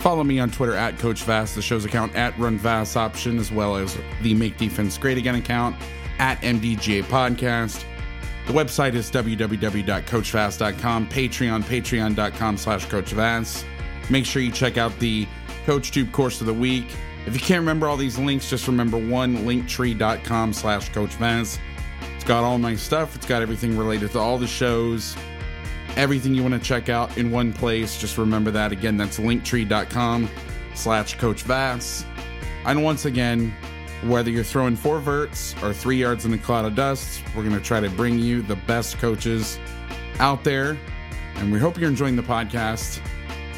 Follow me on Twitter at Coach Vass, the show's account at Run Vass Option, as well as the Make Defense Great Again account at MDGA Podcast. The website is www.coachvass.com, Patreon, patreon.com slash coachvass. Make sure you check out the CoachTube course of the week. If you can't remember all these links, just remember one, linktree.com slash coachvass. It's got all my stuff. It's got everything related to all the shows, everything you want to check out in one place. Just remember that. Again, that's linktree.com slash coachvass. And once again, whether you're throwing four verts or three yards in a cloud of dust, we're going to try to bring you the best coaches out there. And we hope you're enjoying the podcast.